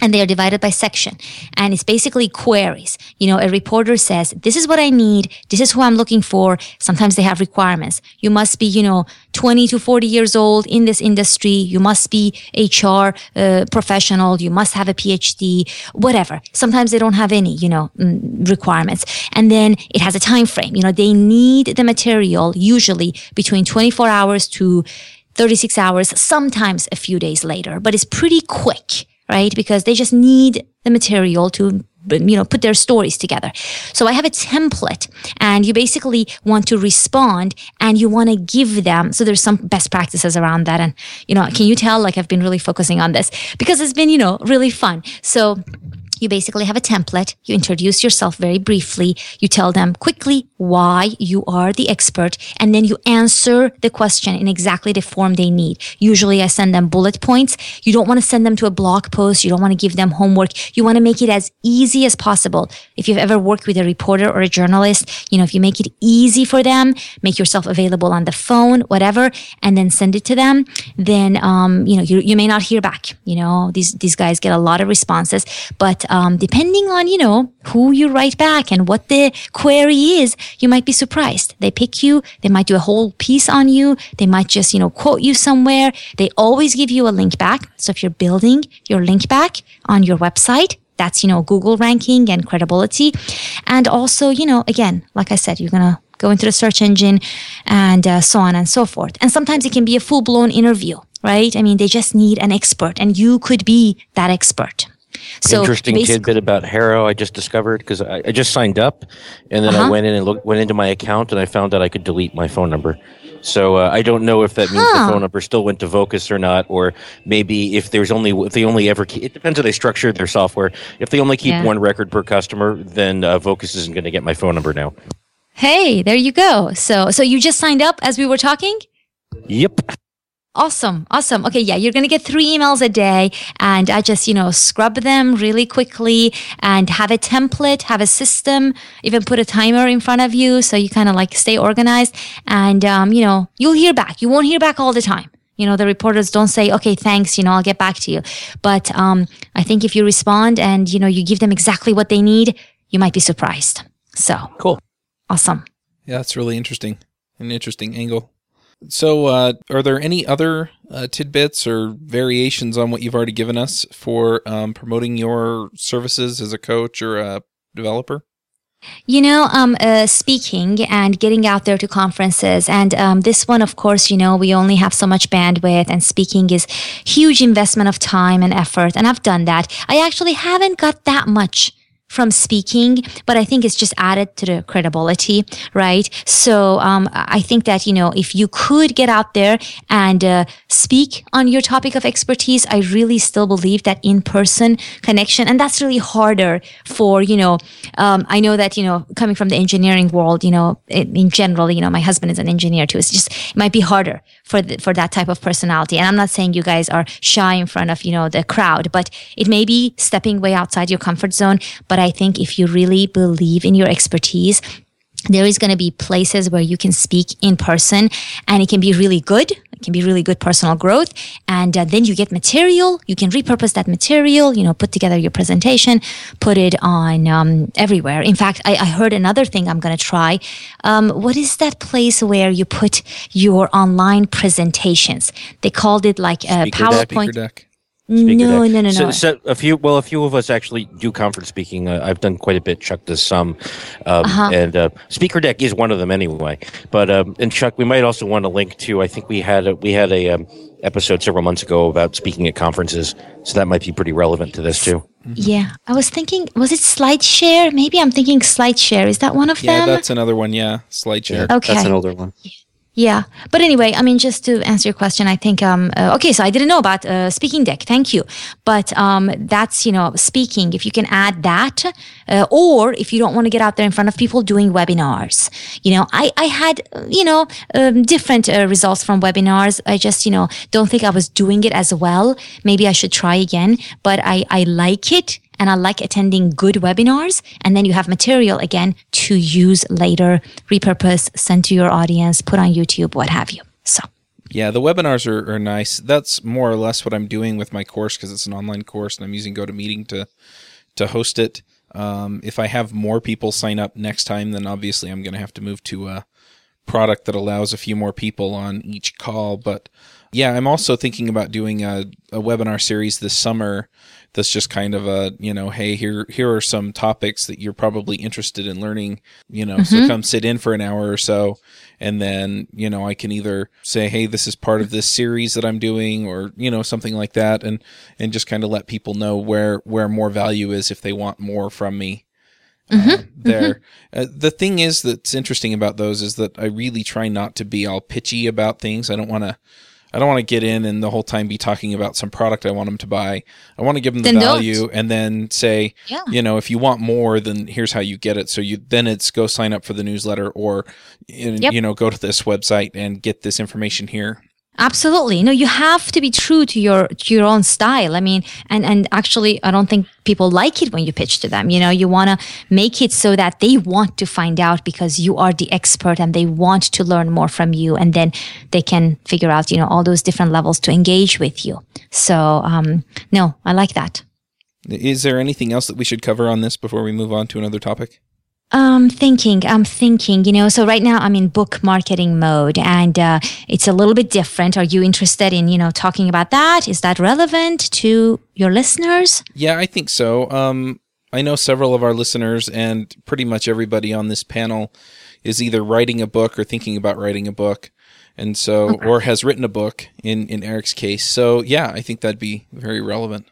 Speaker 3: and they are divided by section and it's basically queries. You know a reporter says this is what i need. This is who i'm looking for. Sometimes they have requirements. You must be you know 20 to 40 years old in this industry. You must be hr uh, professional. You must have a phd whatever. Sometimes they don't have any you know mm, requirements. And then it has a time frame you know they need the material usually between 24 hours to 36 hours, sometimes a few days later, but it's pretty quick, right? Because they just need the material to you know put their stories together. So i have a template and you basically want to respond and you want to give them so there's some best practices around that. And you know can you tell like i've been really focusing on this? Because it's been you know really fun. So you basically have a template. You introduce yourself very briefly. You tell them quickly why you are the expert, and then you answer the question in exactly the form they need. Usually, I send them bullet points. You don't want to send them to a blog post. You don't want to give them homework. You want to make it as easy as possible. If you've ever worked with a reporter or a journalist, you know, if you make it easy for them, make yourself available on the phone, whatever, and then send it to them, then, um, you know, you, you may not hear back. You know, these, these guys get a lot of responses, but um, depending on, you know, who you write back and what the query is, you might be surprised. They pick you. They might do a whole piece on you. They might just, you know, quote you somewhere. They always give you a link back. So if you're building your link back on your website, That's, you know, Google ranking and credibility. And also, you know, again, like I said, you're going to go into the search engine and uh, so on and so forth. And sometimes it can be a full blown interview, right? I mean, they just need an expert and you could be that expert.
Speaker 2: So interesting tidbit about HARO I just discovered because I, I, just signed up and then uh-huh. I went in and looked, went into my account and I found that I could delete my phone number. So uh, I don't know if that means huh. the phone number still went to Vocus or not, or maybe if there's only if they only ever keep, it depends how they structured their software. If they only keep yeah. one record per customer, then uh, Vocus isn't going to get my phone number now.
Speaker 3: Hey, there you go. So so you just signed up as we were talking.
Speaker 2: Yep.
Speaker 3: Awesome. Awesome. Okay. Yeah. You're going to get three emails a day and I just, you know, scrub them really quickly and have a template, have a system, even put a timer in front of you. So you kind of like stay organized and, um, you know, you'll hear back. You won't hear back all the time. You know, the reporters don't say, okay, thanks, you know, I'll get back to you. But, um, I think if you respond and, you know, you give them exactly what they need, you might be surprised. So
Speaker 2: cool.
Speaker 3: Awesome.
Speaker 1: Yeah. That's really interesting. An interesting angle. So, uh, are there any other uh, tidbits or variations on what you've already given us for um, promoting your services as a coach or a developer?
Speaker 3: You know, um, uh, speaking and getting out there to conferences, and um, this one, of course, you know, we only have so much bandwidth, and speaking is huge investment of time and effort, and I've done that. I actually haven't got that much from speaking, but I think it's just added to the credibility, right? So um, I think that you know if you could get out there and uh, speak on your topic of expertise, I really still believe that in-person connection, and that's really harder for you know. Um, I know that you know coming from the engineering world, you know, in, in general, you know, my husband is an engineer too. It's just it might be harder for the, for that type of personality. And I'm not saying you guys are shy in front of you know the crowd, but it may be stepping way outside your comfort zone, but but I think if you really believe in your expertise, there is going to be places where you can speak in person and it can be really good. It can be really good personal growth. And uh, then you get material. You can repurpose that material, you know, put together your presentation, put it on um, everywhere. In fact, I, I, heard another thing I'm going to try. Um, what is that place where you put your online presentations? They called it like a Speaker PowerPoint.
Speaker 1: Deck.
Speaker 3: No, no, no, no,
Speaker 2: so, so, a few, well, a few of us actually do conference speaking. Uh, I've done quite a bit. Chuck does some, um, uh-huh. and uh, Speaker Deck is one of them anyway. But um, and Chuck, we might also want to link to. I think we had a, we had a um, episode several months ago about speaking at conferences, so that might be pretty relevant to this too.
Speaker 3: Mm-hmm. Yeah, I was thinking, was it SlideShare? Maybe I'm thinking SlideShare. Is that one of
Speaker 1: yeah,
Speaker 3: them?
Speaker 1: Yeah, that's another one. Yeah, SlideShare.
Speaker 3: Okay,
Speaker 4: that's an older one.
Speaker 3: Yeah, but anyway, I mean, just to answer your question, I think um, uh, okay. So I didn't know about uh, Speaking Deck. Thank you, but um, that's you know speaking. If you can add that, uh, or if you don't want to get out there in front of people doing webinars, you know, I I had you know um, different uh, results from webinars. I just you know don't think I was doing it as well. Maybe I should try again, but I I like it and I like attending good webinars. And then you have material again to use later, repurpose, send to your audience, put on YouTube, what have you. So.
Speaker 1: Yeah, the webinars are, are nice. That's more or less what I'm doing with my course because it's an online course and I'm using GoToMeeting to to host it. Um, if I have more people sign up next time, then obviously I'm going to have to move to a product that allows a few more people on each call. But yeah, I'm also thinking about doing a, a webinar series this summer that's just kind of a you know hey here here are some topics that you're probably interested in learning you know mm-hmm. so come sit in for an hour or so and then you know i can either say hey this is part of this series that i'm doing or you know something like that and and just kind of let people know where where more value is if they want more from me mm-hmm. Uh, there mm-hmm. uh, the thing is that's interesting about those is that i really try not to be all pitchy about things i don't want to I don't want to get in and the whole time be talking about some product I want them to buy. I want to give them the then value don't. and then say, yeah. you know, if you want more, then here's how you get it. So you then it's go sign up for the newsletter or yep. you know go to this website and get this information here.
Speaker 3: Absolutely. No, you have to be true to your to your own style. I mean, and and actually I don't think people like it when you pitch to them. You know, you want to make it so that they want to find out because you are the expert and they want to learn more from you and then they can figure out, you know, all those different levels to engage with you. So, um no, I like that.
Speaker 1: Is there anything else that we should cover on this before we move on to another topic?
Speaker 3: Um, thinking, I'm thinking, you know, so right now I'm in book marketing mode and uh, it's a little bit different. Are you interested in, you know, talking about that? Is that relevant to your listeners?
Speaker 1: Yeah, I think so. Um, I know several of our listeners and pretty much everybody on this panel is either writing a book or thinking about writing a book. And so, okay. or has written a book in, in Eric's case. So yeah, I think that'd be very relevant.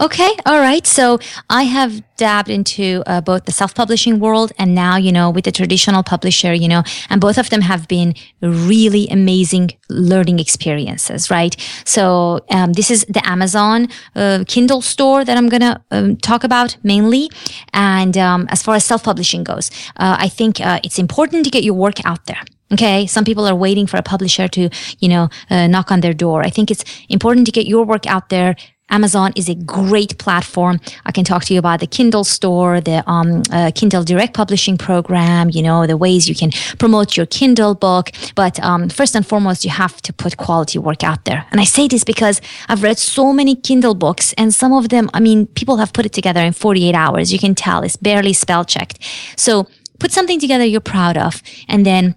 Speaker 3: Okay, all right. So I have dabbed into uh, both the self-publishing world and now, you know, with the traditional publisher, you know, and both of them have been really amazing learning experiences, right? So um, this is the Amazon uh, Kindle store that I'm gonna um, talk about mainly. And um, as far as self-publishing goes, uh, I think uh, it's important to get your work out there. Okay. Some people are waiting for a publisher to, you know, uh, knock on their door. I think it's important to get your work out there, Amazon is a great platform. I can talk to you about the Kindle store, the um, uh, Kindle Direct Publishing program, you know, the ways you can promote your Kindle book. But um, first and foremost, you have to put quality work out there. And I say this because I've read so many Kindle books, and some of them, I mean, people have put it together in 48 hours. You can tell it's barely spell checked. So put something together you're proud of, and then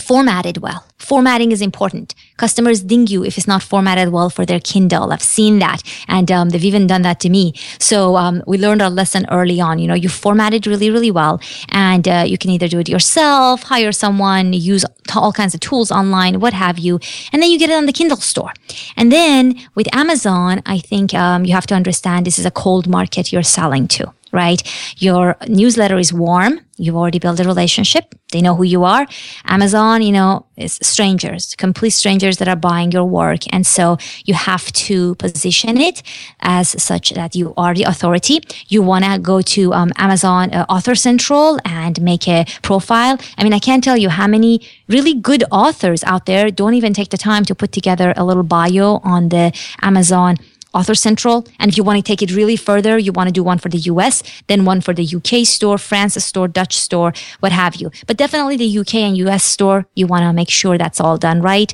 Speaker 3: formatted well. Formatting is important. Customers ding you if it's not formatted well for their Kindle. I've seen that, and um, they've even done that to me. So um, we learned our lesson early on. You know, you format it really, really well, and uh, you can either do it yourself, hire someone, use all kinds of tools online, what have you, and then you get it on the Kindle store. And then with Amazon, I think um, you have to understand this is a cold market you're selling to right? Your newsletter is warm. You've already built a relationship. They know who you are. Amazon, you know, is strangers, complete strangers that are buying your work. And so you have to position it as such that you are the authority. You want to go to um, Amazon uh, Author Central and make a profile. I mean, I can't tell you how many really good authors out there don't even take the time to put together a little bio on the Amazon Author Central. And if you want to take it really further, you want to do one for the US, then one for the UK store, France store, Dutch store, what have you. But definitely the UK and US store, you want to make sure that's all done right.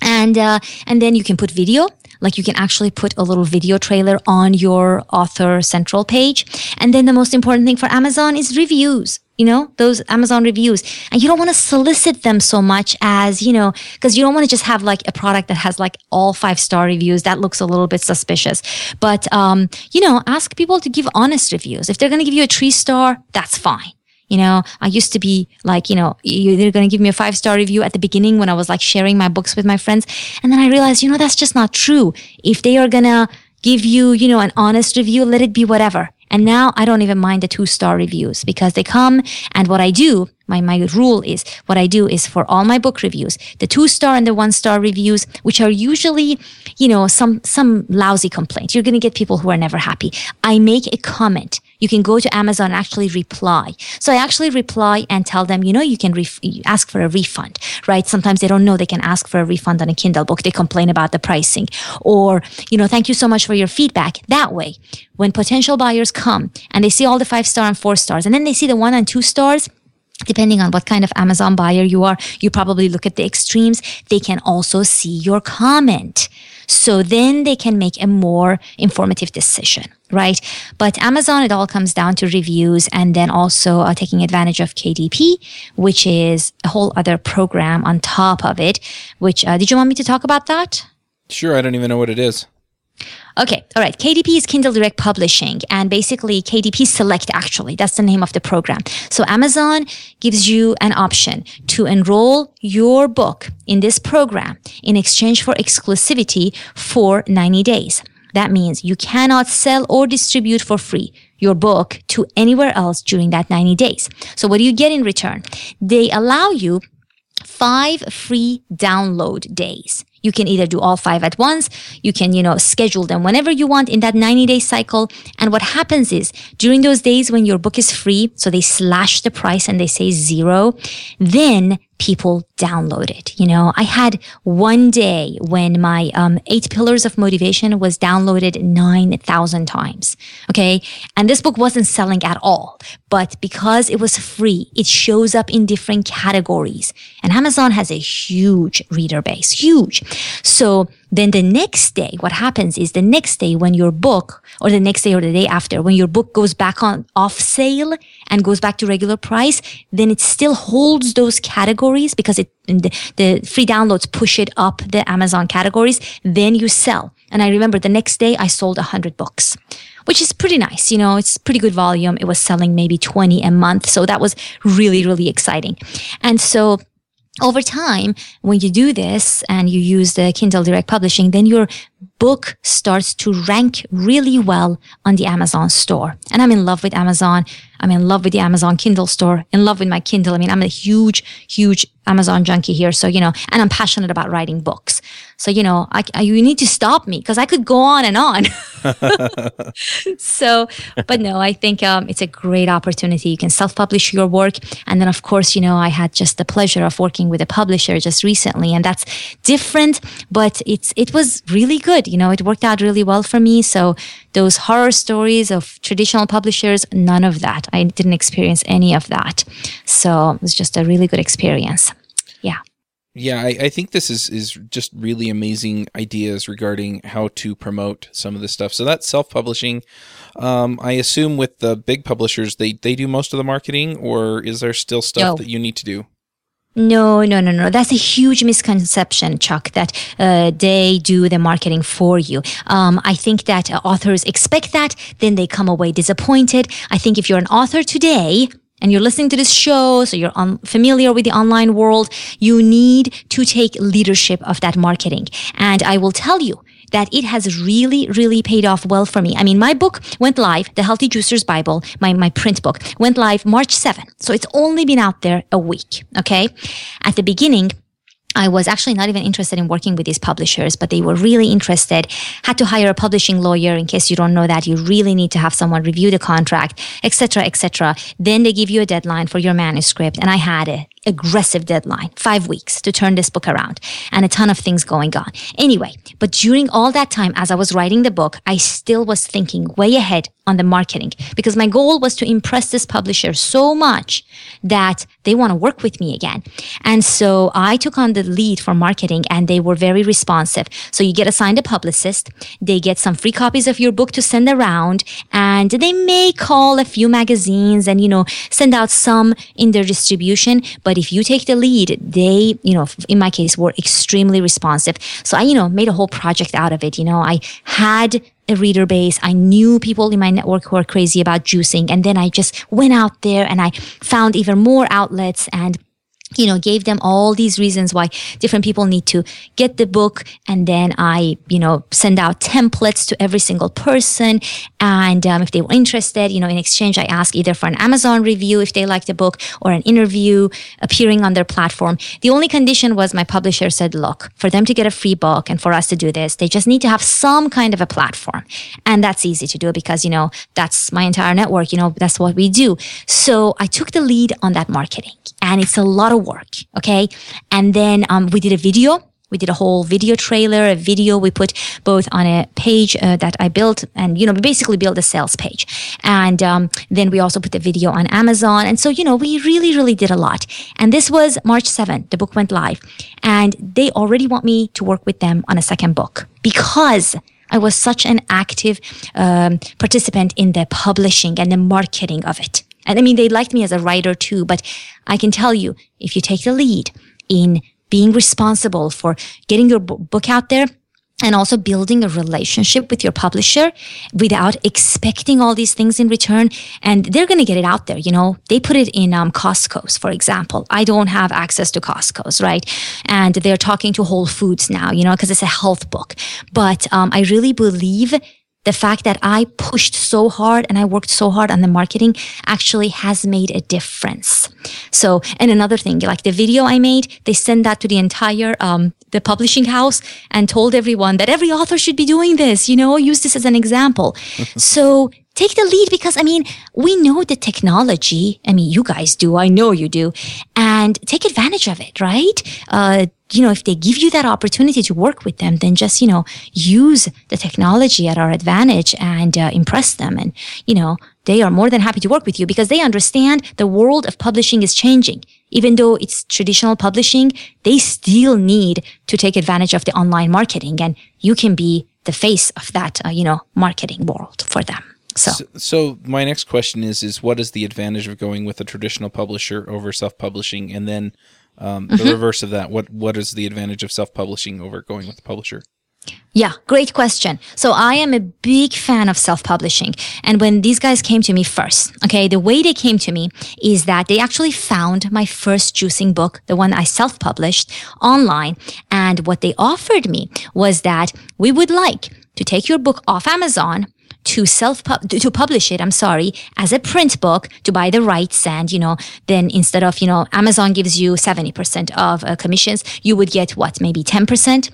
Speaker 3: And, uh, and then you can put video like you can actually put a little video trailer on your author central page. And then the most important thing for Amazon is reviews you know, those Amazon reviews. And you don't want to solicit them so much as, you know, because you don't want to just have like a product that has like all five star reviews. That looks a little bit suspicious. But, um, you know, ask people to give honest reviews. If they're going to give you a three star, that's fine. You know, I used to be like, you know, they're going to give me a five star review at the beginning when I was like sharing my books with my friends. And then I realized, you know, that's just not true. If they are going to give you, you know, an honest review, let it be whatever. And now I don't even mind the two star reviews because they come and what I do, my, my rule is what I do is for all my book reviews, the two star and the one star reviews, which are usually, you know, some, some lousy complaint. You're going to get people who are never happy. I make a comment you can go to Amazon and actually reply. So I actually reply and tell them, you know, you can ref- ask for a refund, right? Sometimes they don't know they can ask for a refund on a Kindle book. They complain about the pricing or, you know, thank you so much for your feedback. That way, when potential buyers come and they see all the five star and four stars and then they see the one and two stars, depending on what kind of Amazon buyer you are, you probably look at the extremes. They can also see your comment. So then they can make a more informative decision, right? But Amazon, it all comes down to reviews and then also uh, taking advantage of KDP, which is a whole other program on top of it. Which, uh, did you want me to talk about that?
Speaker 1: Sure. I don't even know what it is.
Speaker 3: Okay, all right. KDP is Kindle Direct Publishing, and basically KDP Select, actually. That's the name of the program. So Amazon gives you an option to enroll your book in this program in exchange for exclusivity for 90 days. That means you cannot sell or distribute for free your book to anywhere else during that 90 days. So what do you get in return? They allow you five free download days. You can either do all five at once. You can, you know, schedule them whenever you want in that 90 day cycle. And what happens is during those days when your book is free, so they slash the price and they say zero, then people download it. You know, I had one day when my um, Eight Pillars of Motivation was downloaded 9,000 times. Okay. And this book wasn't selling at all, but because it was free, it shows up in different categories. And Amazon has a huge reader base, huge. So then the next day, what happens is the next day when your book, or the next day or the day after, when your book goes back on off sale and goes back to regular price, then it still holds those categories because it the, the free downloads push it up the Amazon categories. Then you sell. And I remember the next day I sold a hundred books which is pretty nice. You know, it's pretty good volume. It was selling maybe 20 a month. So that was really, really exciting. And so over time, when you do this and you use the Kindle Direct Publishing, then your book starts to rank really well on the Amazon store. And I'm in love with Amazon. I'm in love with the Amazon Kindle store, in love with my Kindle. I mean, I'm a huge, huge Amazon junkie here. So, you know, and I'm passionate about writing books. So, you know, I, I you need to stop me because I could go on and on. so, but no, I think um, it's a great opportunity. You can self publish your work. And then, of course, you know, I had just the pleasure of working with a publisher just recently, and that's different, but it's, it was really good. You know, it worked out really well for me. So, those horror stories of traditional publishers, none of that. I didn't experience any of that. So it was just a really good experience. Yeah.
Speaker 1: Yeah, I, I, think this is, is just really amazing ideas regarding how to promote some of this stuff. So that's self publishing. Um, I assume with the big publishers, they, they do most of the marketing, or is there still stuff no. that you need to do?
Speaker 3: No, no, no, no. That's a huge misconception, Chuck, that uh, they do the marketing for you. Um, I think that uh, authors expect that, then they come away disappointed. I think if you're an author today, and you're listening to this show, so you're un- familiar with the online world, you need to take leadership of that marketing. And I will tell you, that it has really, really paid off well for me. I mean, my book went live, The Healthy Juicer's Bible, my, my print book, went live March 7. So it's only been out there a week. Okay. At the beginning, I was actually not even interested in working with these publishers, but they were really interested. Had to hire a publishing lawyer. In case you don't know that, you really need to have someone review the contract, etc., etc. Then they give you a deadline for your manuscript, and I had a aggressive deadline, five weeks to turn this book around and a ton of things going on. Anyway, but during all that time, as I was writing the book, I still was thinking way ahead on the marketing because my goal was to impress this publisher so much that they want to work with me again. And so I took on the lead for marketing and they were very responsive. So you get assigned a publicist. They get some free copies of your book to send around and they may call a few magazines and, you know, send out some in their distribution. But if you take the lead, they, you know, in my case were extremely responsive. So I, you know, made a whole project out of it. You know, I had a reader base. I knew people in my network who are crazy about juicing. And then I just went out there and I found even more outlets and you know, gave them all these reasons why different people need to get the book. And then I, you know, send out templates to every single person. And um, if they were interested, you know, in exchange, I ask either for an Amazon review if they like the book or an interview appearing on their platform. The only condition was my publisher said, look, for them to get a free book and for us to do this, they just need to have some kind of a platform. And that's easy to do because, you know, that's my entire network. You know, that's what we do. So I took the lead on that marketing and it's a lot of work. Okay. And then um, we did a video. We did a whole video trailer, a video we put both on a page uh, that I built, and you know, we basically built a sales page. And um, then we also put the video on Amazon. And so, you know, we really, really did a lot. And this was March 7th. The book went live, and they already want me to work with them on a second book because I was such an active um, participant in the publishing and the marketing of it. And I mean, they liked me as a writer too, but I can tell you, if you take the lead in being responsible for getting your book out there, and also building a relationship with your publisher without expecting all these things in return. And they're going to get it out there. You know, they put it in um, Costco's, for example. I don't have access to Costco's, right? And they're talking to Whole Foods now, you know, because it's a health book. But um, I really believe the fact that I pushed so hard and I worked so hard on the marketing actually has made a difference. So, and another thing, like the video I made, they sent that to the entire, um, the publishing house and told everyone that every author should be doing this, you know, use this as an example. so take the lead because I mean, we know the technology. I mean, you guys do. I know you do. And take advantage of it, right? Uh, you know, if they give you that opportunity to work with them, then just, you know, use the technology at our advantage and uh, impress them. And, you know, they are more than happy to work with you because they understand the world of publishing is changing. Even though it's traditional publishing, they still need to take advantage of the online marketing and you can be the face of that, uh, you know, marketing world for them. So.
Speaker 1: so. so, my next question is: is what is the advantage of going with a traditional publisher over self-publishing, and then um, the mm-hmm. reverse of that? What what is the advantage of self-publishing over going with a publisher?
Speaker 3: Yeah, great question. So I am a big fan of self-publishing. And when these guys came to me first, okay, the way they came to me is that they actually found my first juicing book, the one I self-published online. And what they offered me was that we would like to take your book off Amazon to self to publish it i'm sorry as a print book to buy the rights and you know then instead of you know amazon gives you 70% of uh, commissions you would get what maybe 10%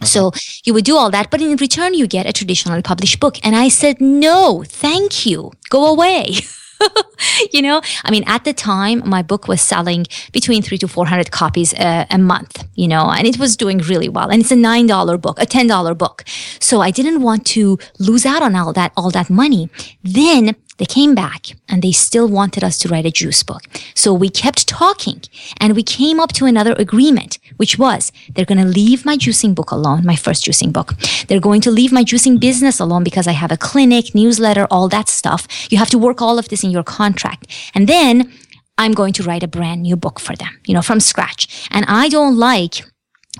Speaker 3: uh-huh. So you would do all that, but in return, you get a traditionally published book. And I said, no, thank you. Go away. you know, I mean, at the time, my book was selling between three to 400 copies a, a, month, you know, and it was doing really well. And it's a $9 book, a $10 book. So I didn't want to lose out on all that, all that money. Then they came back and they still wanted us to write a juice book. So we kept talking and we came up to another agreement, which was they're going to leave my juicing book alone, my first juicing book. They're going to leave my juicing business alone because I have a clinic, newsletter, all that stuff. You have to work all of this in your contract. And then I'm going to write a brand new book for them, you know, from scratch. And I don't like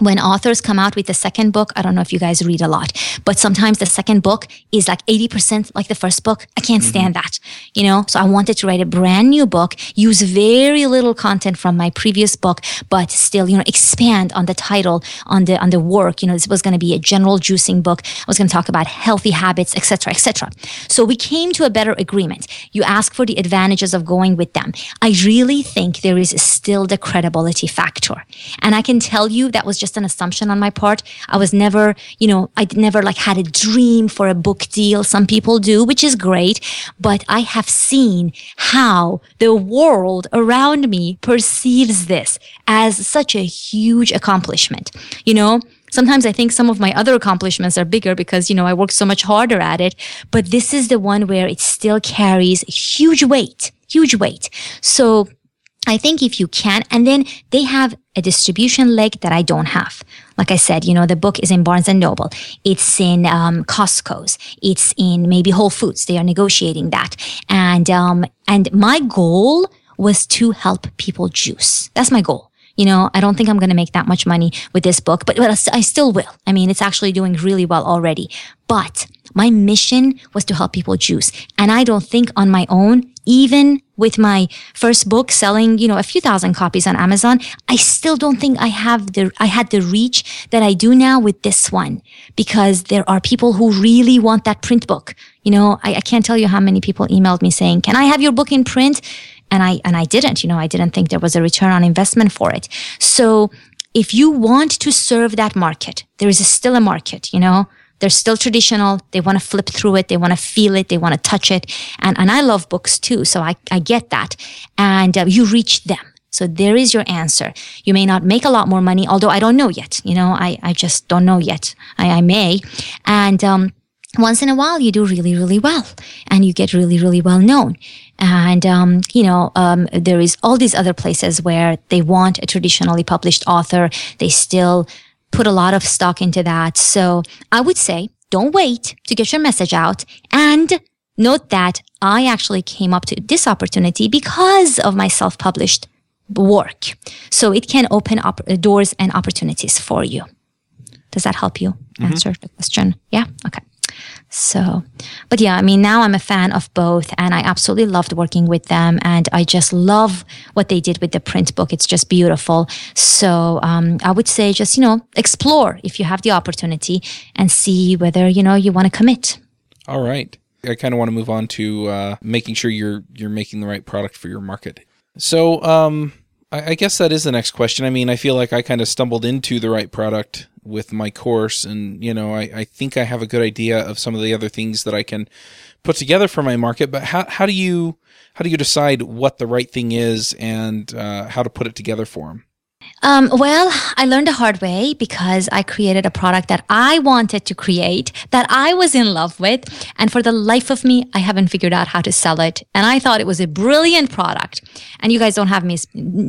Speaker 3: when authors come out with the second book, I don't know if you guys read a lot, but sometimes the second book is like 80% like the first book. I can't stand mm-hmm. that, you know? So I wanted to write a brand new book, use very little content from my previous book, but still, you know, expand on the title, on the, on the work. You know, this was going to be a general juicing book. I was going to talk about healthy habits, etc., etc. So we came to a better agreement. You ask for the advantages of going with them. I really think there is still the credibility factor. And I can tell you that was just an assumption on my part. I was never, you know, I never like had a dream for a book deal. Some people do, which is great, but I have seen how the world around me perceives this as such a huge accomplishment. You know, sometimes I think some of my other accomplishments are bigger because, you know, I worked so much harder at it. But this is the one where it still carries huge weight, huge weight. So I think if you can, and then they have a distribution leg that I don't have. Like I said, you know, the book is in Barnes and Noble. It's in um, Costco's. It's in maybe Whole Foods. They are negotiating that. And, um, and my goal was to help people juice. That's my goal. You know, I don't think I'm going to make that much money with this book, but, but I still will. I mean, it's actually doing really well already. But my mission was to help people juice. And I don't think on my own, even with my first book selling, you know, a few thousand copies on Amazon, I still don't think I have the, I had the reach that I do now with this one because there are people who really want that print book. You know, I, I can't tell you how many people emailed me saying, can I have your book in print? And I, and I didn't, you know, I didn't think there was a return on investment for it. So if you want to serve that market, there is still a market, you know, they're still traditional. They want to flip through it. They want to feel it. They want to touch it. And, and I love books too. So I, I get that. And uh, you reach them. So there is your answer. You may not make a lot more money, although I don't know yet. You know, I, I just don't know yet. I, I may. And, um, once in a while you do really, really well and you get really, really well known. And, um, you know, um, there is all these other places where they want a traditionally published author. They still put a lot of stock into that. So I would say don't wait to get your message out and note that I actually came up to this opportunity because of my self-published work. So it can open up doors and opportunities for you. Does that help you mm-hmm. answer the question? Yeah. Okay. So, but yeah, I mean, now I'm a fan of both and I absolutely loved working with them. And I just love what they did with the print book. It's just beautiful. So, um, I would say just, you know, explore if you have the opportunity and see whether, you know, you want to commit.
Speaker 1: All right. I kind of want to move on to uh, making sure you're you're making the right product for your market. So, um, I, I guess that is the next question. I mean, I feel like I kind of stumbled into the right product with my course, and you know, I, I think I have a good idea of some of the other things that I can put together for my market. But how how do you how do you decide what the right thing is and uh, how to put it together for them?
Speaker 3: Um, well, I learned the hard way because I created a product that I wanted to create, that I was in love with. And for the life of me, I haven't figured out how to sell it. And I thought it was a brilliant product. And you guys don't have me,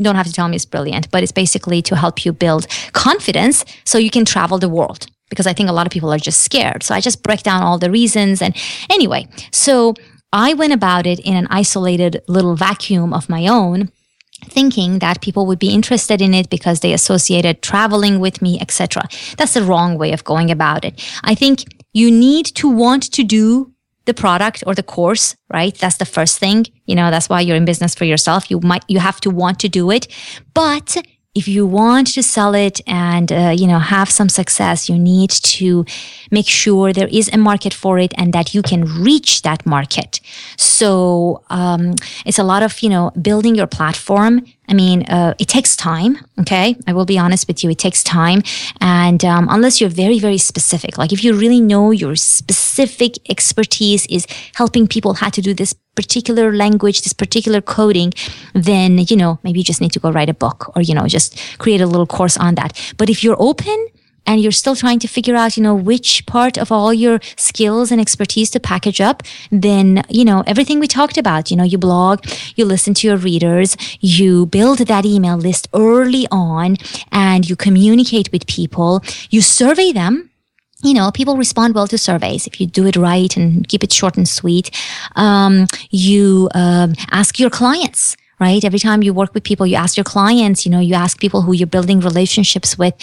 Speaker 3: don't have to tell me it's brilliant, but it's basically to help you build confidence so you can travel the world. Because I think a lot of people are just scared. So I just break down all the reasons. And anyway, so I went about it in an isolated little vacuum of my own thinking that people would be interested in it because they associated traveling with me, etc. That's the wrong way of going about it. I think you need to want to do the product or the course, right? That's the first thing. You know, that's why you're in business for yourself. You might, you have to want to do it, but if you want to sell it and uh, you know have some success you need to make sure there is a market for it and that you can reach that market so um, it's a lot of you know building your platform I mean, uh, it takes time. Okay. I will be honest with you. It takes time. And um, unless you're very, very specific, like if you really know your specific expertise is helping people how to do this particular language, this particular coding, then, you know, maybe you just need to go write a book or, you know, just create a little course on that. But if you're open, and you're still trying to figure out, you know, which part of all your skills and expertise to package up, then, you know, everything we talked about, you know, you blog, you listen to your readers, you build that email list early on and you communicate with people, you survey them you know, people respond well to surveys if you do it right and keep it short and sweet. Um, you um, ask your clients right? Every time you work with people, you ask your clients, you know, you ask people who you're building relationships with,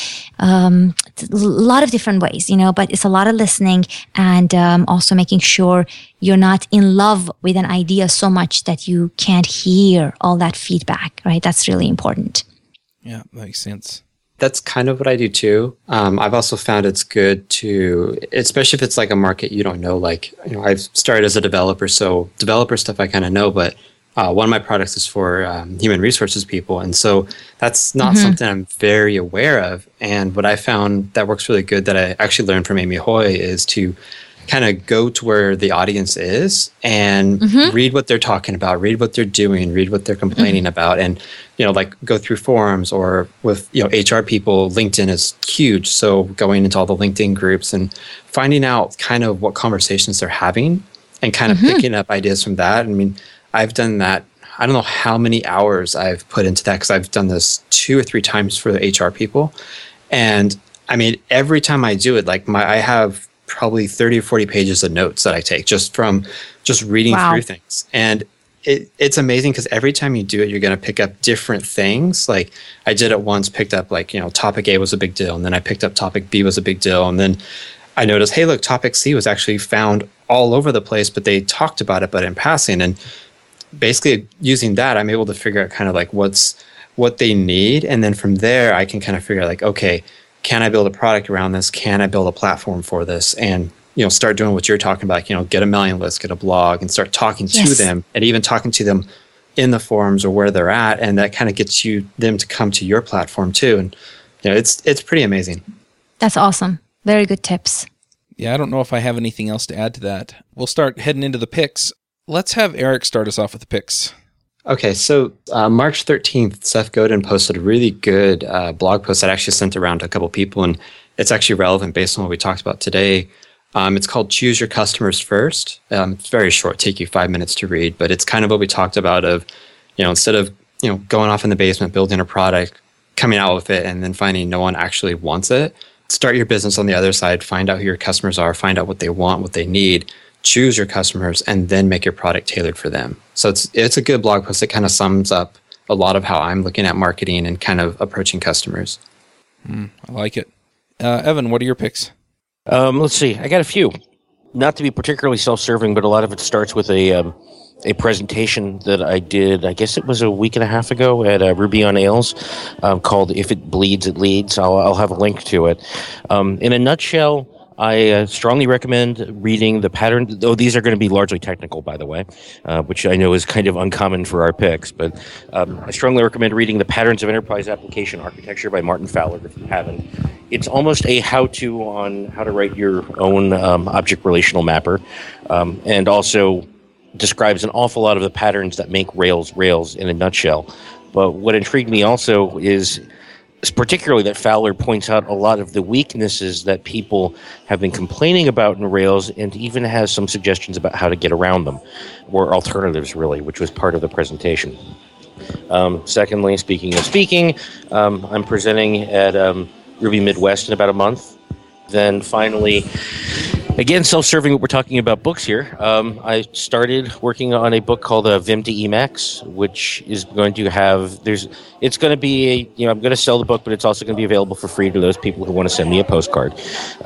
Speaker 3: um, a lot of different ways, you know, but it's a lot of listening and um, also making sure you're not in love with an idea so much that you can't hear all that feedback, right? That's really important.
Speaker 1: Yeah, makes sense
Speaker 4: that's kind of what I do too. Um, I've also found it's good to, especially if it's like a market you don't know. Like, you know, I've started as a developer, so developer stuff I kind of know, but uh, one of my products is for um, human resources people, and so that's not mm-hmm. something I'm very aware of. And what I found that works really good that I actually learned from Amy Hoy is to kind of go to where the audience is and mm-hmm. read what they're talking about, read what they're doing, read what they're complaining mm-hmm. about, and you know, like go through forums or with you know HR people. LinkedIn is huge, so going into all the LinkedIn groups and finding out kind of what conversations they're having and kind of mm-hmm. picking up ideas from that. I mean I've done that. I don't know how many hours I've put into that because I've done this two or three times for the HR people. And I mean, every time I do it, like my, I have probably 30 or 40 pages of notes that I take just from just reading wow. through things. And it, it's amazing because every time you do it, you're going to pick up different things. Like I did it once, picked up like, you know, topic A was a big deal. And then I picked up topic B was a big deal. And then I noticed, hey, look, topic C was actually found all over the place, but they talked about it, but in passing. And basically using that, I'm able to figure out kind of like what's what they need, and then from there, I can kind of figure out like, okay, can I build a product around this? Can I build a platform for this? And you know, start doing what you're talking about. You know, get a mailing list, get a blog, and start talking yes. to them, and even talking to them in the forums or where they're at, and that kind of gets you them to come to your platform too. And you know, it's it's pretty amazing.
Speaker 3: That's awesome. Very good tips.
Speaker 1: Yeah, I don't know if I have anything else to add to that. We'll start heading into the picks. Let's have Eric start us off with the picks.
Speaker 4: Okay, so uh, March 13th, Seth Godin posted a really good uh, blog post that I actually sent around to a couple people, and it's actually relevant based on what we talked about today. Um, it's called Choose Your Customers First. Um, it's very short, take you five minutes to read, but it's kind of what we talked about of, you know, instead of, you know, going off in the basement, building a product, coming out with it, and then finding no one actually wants it, start your business on the other side, find out who your customers are, find out what they want, what they need, choose your customers, and then make your product tailored for them. So it's it's a good blog post. that kind of sums up a lot of how I'm looking at marketing and kind of approaching customers.
Speaker 1: Mm, I like it. Uh, Evan, what are your picks?
Speaker 2: Um, let's see. I got a few. Not to be particularly self-serving, but a lot of it starts with a um, a presentation that I did. I guess it was a week and a half ago at uh, Ruby on Ales, um, called "If It Bleeds, It Leads." I'll, I'll have a link to it. Um, in a nutshell, I uh, strongly recommend reading the pattern. Though these are going to be largely technical, by the way, uh, which I know is kind of uncommon for our picks. But um, I strongly recommend reading the Patterns of Enterprise Application Architecture by Martin Fowler if you haven't. It's almost a how-to on how to write your own um, object relational mapper, um, and also describes an awful lot of the patterns that make Rails Rails in a nutshell. But what intrigued me also is particularly that Fowler points out a lot of the weaknesses that people have been complaining about in Rails and even has some suggestions about how to get around them, or alternatives, really, which was part of the presentation. Um, secondly, speaking of speaking, um, I'm presenting at um, Ruby Midwest in about a month. Then finally, Again, self-serving. What we're talking about books here. Um, I started working on a book called uh, Vim to Emacs, which is going to have there's. It's going to be a you know I'm going to sell the book, but it's also going to be available for free to those people who want to send me a postcard.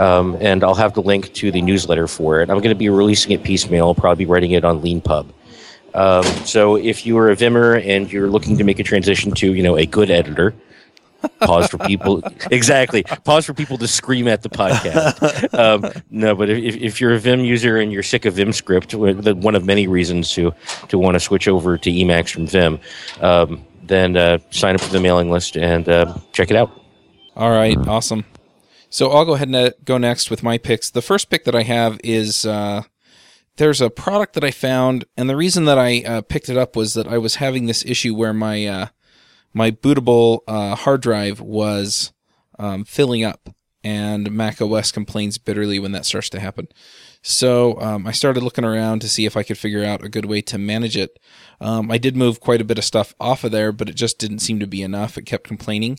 Speaker 2: Um, and I'll have the link to the newsletter for it. I'm going to be releasing it piecemeal. I'll probably be writing it on Leanpub. Um, so if you are a Vimmer and you're looking to make a transition to you know a good editor, pause for people. Exactly. Pause for people to scream at the podcast. Um, no but if, if you're a vim user and you're sick of vim script one of many reasons to to want to switch over to emacs from vim um, then uh, sign up for the mailing list and uh, check it out.
Speaker 1: All right. Awesome. So i'll go ahead and uh, go next with my picks. The first pick that i have is uh, there's a product that i found and the reason that i uh, picked it up was that i was having this issue where my uh, my bootable uh, hard drive was um, filling up, and Mac OS complains bitterly when that starts to happen. So um, I started looking around to see if I could figure out a good way to manage it. Um, I did move quite a bit of stuff off of there, but it just didn't seem to be enough. It kept complaining.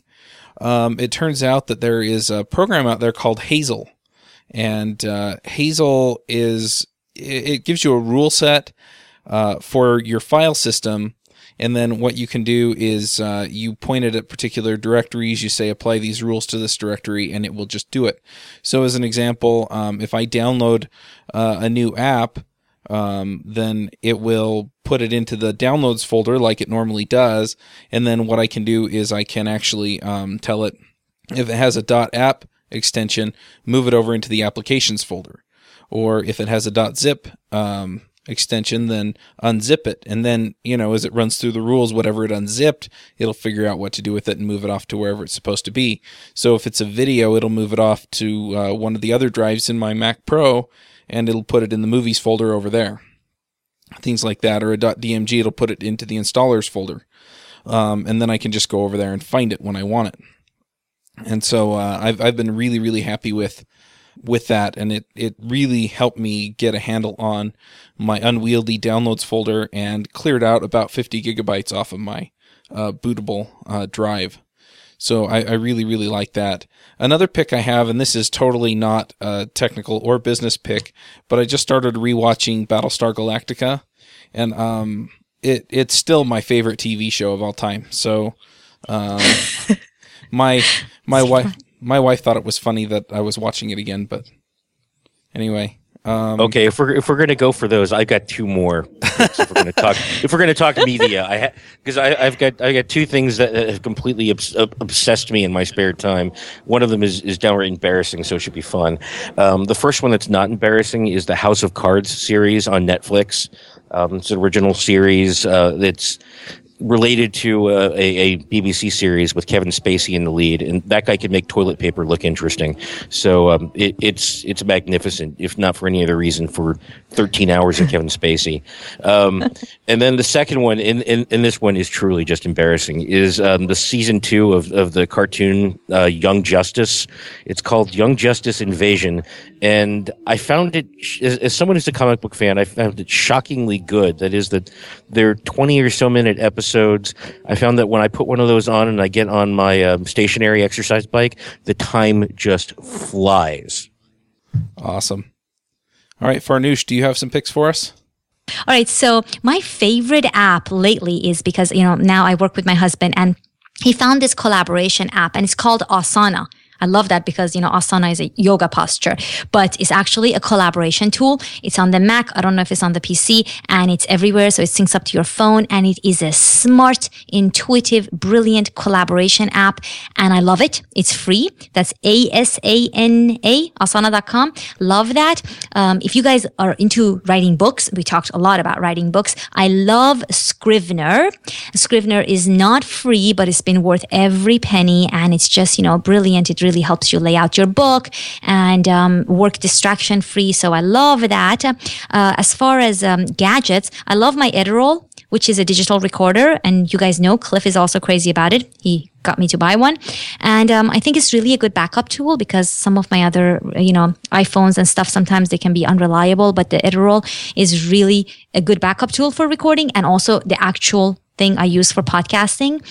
Speaker 1: Um, it turns out that there is a program out there called Hazel, and uh, Hazel is it, gives you a rule set uh, for your file system and then what you can do is uh, you point it at particular directories. You say apply these rules to this directory, and it will just do it. So, as an example, um, if I download uh, a new app, um, then it will put it into the downloads folder like it normally does. And then what I can do is I can actually um, tell it if it has a .app extension, move it over into the applications folder. Or if it has a .zip um, extension, then unzip it. And then, you know, as it runs through the rules, whatever it unzipped, it'll figure out what to do with it and move it off to wherever it's supposed to be. So if it's a video, it'll move it off to uh, one of the other drives in my Mac Pro and it'll put it in the movies folder over there. Things like that, or a .dmg, it'll put it into the installers folder. Um, and then I can just go over there and find it when I want it. And so uh, I've I've been really really happy with with that, and it it really helped me get a handle on my unwieldy downloads folder and cleared out about 50 gigabytes off of my uh, bootable uh, drive. So I, I, really really like that. Another pick I have, and this is totally not a technical or business pick, but I just started rewatching Battlestar Galactica, and um, it it's still my favorite TV show of all time. So. Um, my my wife my wife thought it was funny that I was watching it again, but anyway. Um,
Speaker 2: okay, if we're if we're gonna go for those, I've got two more. if we're gonna talk, if we're gonna talk media, I because ha- I've got I got two things that have completely obs- obsessed me in my spare time. One of them is is downright embarrassing, so it should be fun. Um, the first one that's not embarrassing is the House of Cards series on Netflix. Um, it's an original series. Uh, that's related to uh, a, a, BBC series with Kevin Spacey in the lead, and that guy can make toilet paper look interesting. So um, it, it's it's magnificent, if not for any other reason, for 13 hours of Kevin Spacey. Um, and then the second one, and, and, and, this one is truly just embarrassing, is um, the season two of, of the cartoon uh, Young Justice. It's called Young Justice Invasion, and I found it as, as someone who's a comic book fan, I found it shockingly good. That is that they're 20 or so minute episodes. I found that when I put one of those on and I get on my um, stationary exercise bike, the time just flies.
Speaker 1: Awesome. All right, Farnoosh, do you have some picks for us?
Speaker 3: All right, so my favorite app lately is because, you know, now I work with my husband and he found this collaboration app and it's called Asana. I love that because, you know, asana is a yoga posture, but it's actually a collaboration tool. It's on the Mac. I don't know if it's on the PC and it's everywhere. So it syncs up to your phone and it is a smart, intuitive, brilliant collaboration app. And I love it. It's free. That's A-S-A-N-A, asana.com. Love that. Um, if you guys are into writing books, we talked a lot about writing books. I love Scrivener. Scrivener is not free, but it's been worth every penny. And it's just, you know, brilliant. It really helps you lay out your book and um, work distraction free. So I love that. Uh, as far as um, gadgets, I love my Edirol which is a digital recorder. And you guys know Cliff is also crazy about it. He got me to buy one. And um, I think it's really a good backup tool because some of my other, you know, iPhones and stuff, sometimes they can be unreliable, but the Edirol is really a good backup tool for recording and also the actual thing I use for podcasting.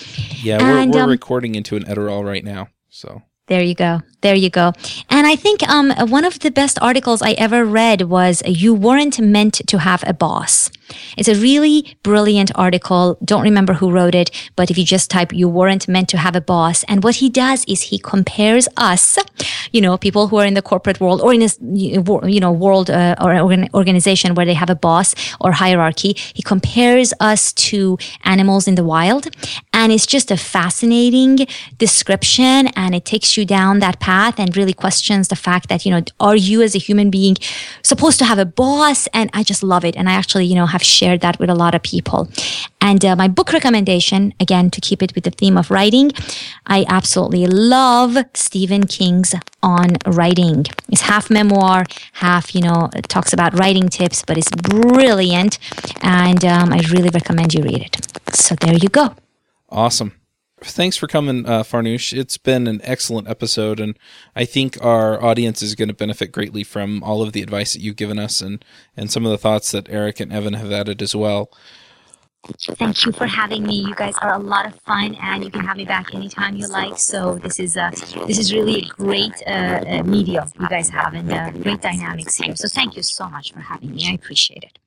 Speaker 1: Yeah, and, we're, we're um, recording into an Edirol right now. So
Speaker 3: there you go. There you go. And I think um, one of the best articles I ever read was You Weren't Meant to Have a Boss. It's a really brilliant article. Don't remember who wrote it, but if you just type You Weren't Meant to Have a Boss, and what he does is he compares us, you know, people who are in the corporate world or in a, you know, world uh, or organization where they have a boss or hierarchy. He compares us to animals in the wild. And it's just a fascinating description and it takes you down that path and really questions the fact that, you know, are you as a human being supposed to have a boss? And I just love it. And I actually, you know, have shared that with a lot of people. And uh, my book recommendation, again, to keep it with the theme of writing, I absolutely love Stephen King's On Writing. It's half memoir, half, you know, talks about writing tips, but it's brilliant. And um, I really recommend you read it. So there you go.
Speaker 1: Awesome. Thanks for coming, uh, Farnoosh. It's been an excellent episode, and I think our audience is going to benefit greatly from all of the advice that you've given us and, and some of the thoughts that Eric and Evan have added as well.
Speaker 3: Thank you for having me. You guys are a lot of fun, and you can have me back anytime you like. So this is uh, this is really a great uh, uh, medium you guys have, and uh, great dynamics here. So thank you so much for having me. I appreciate it.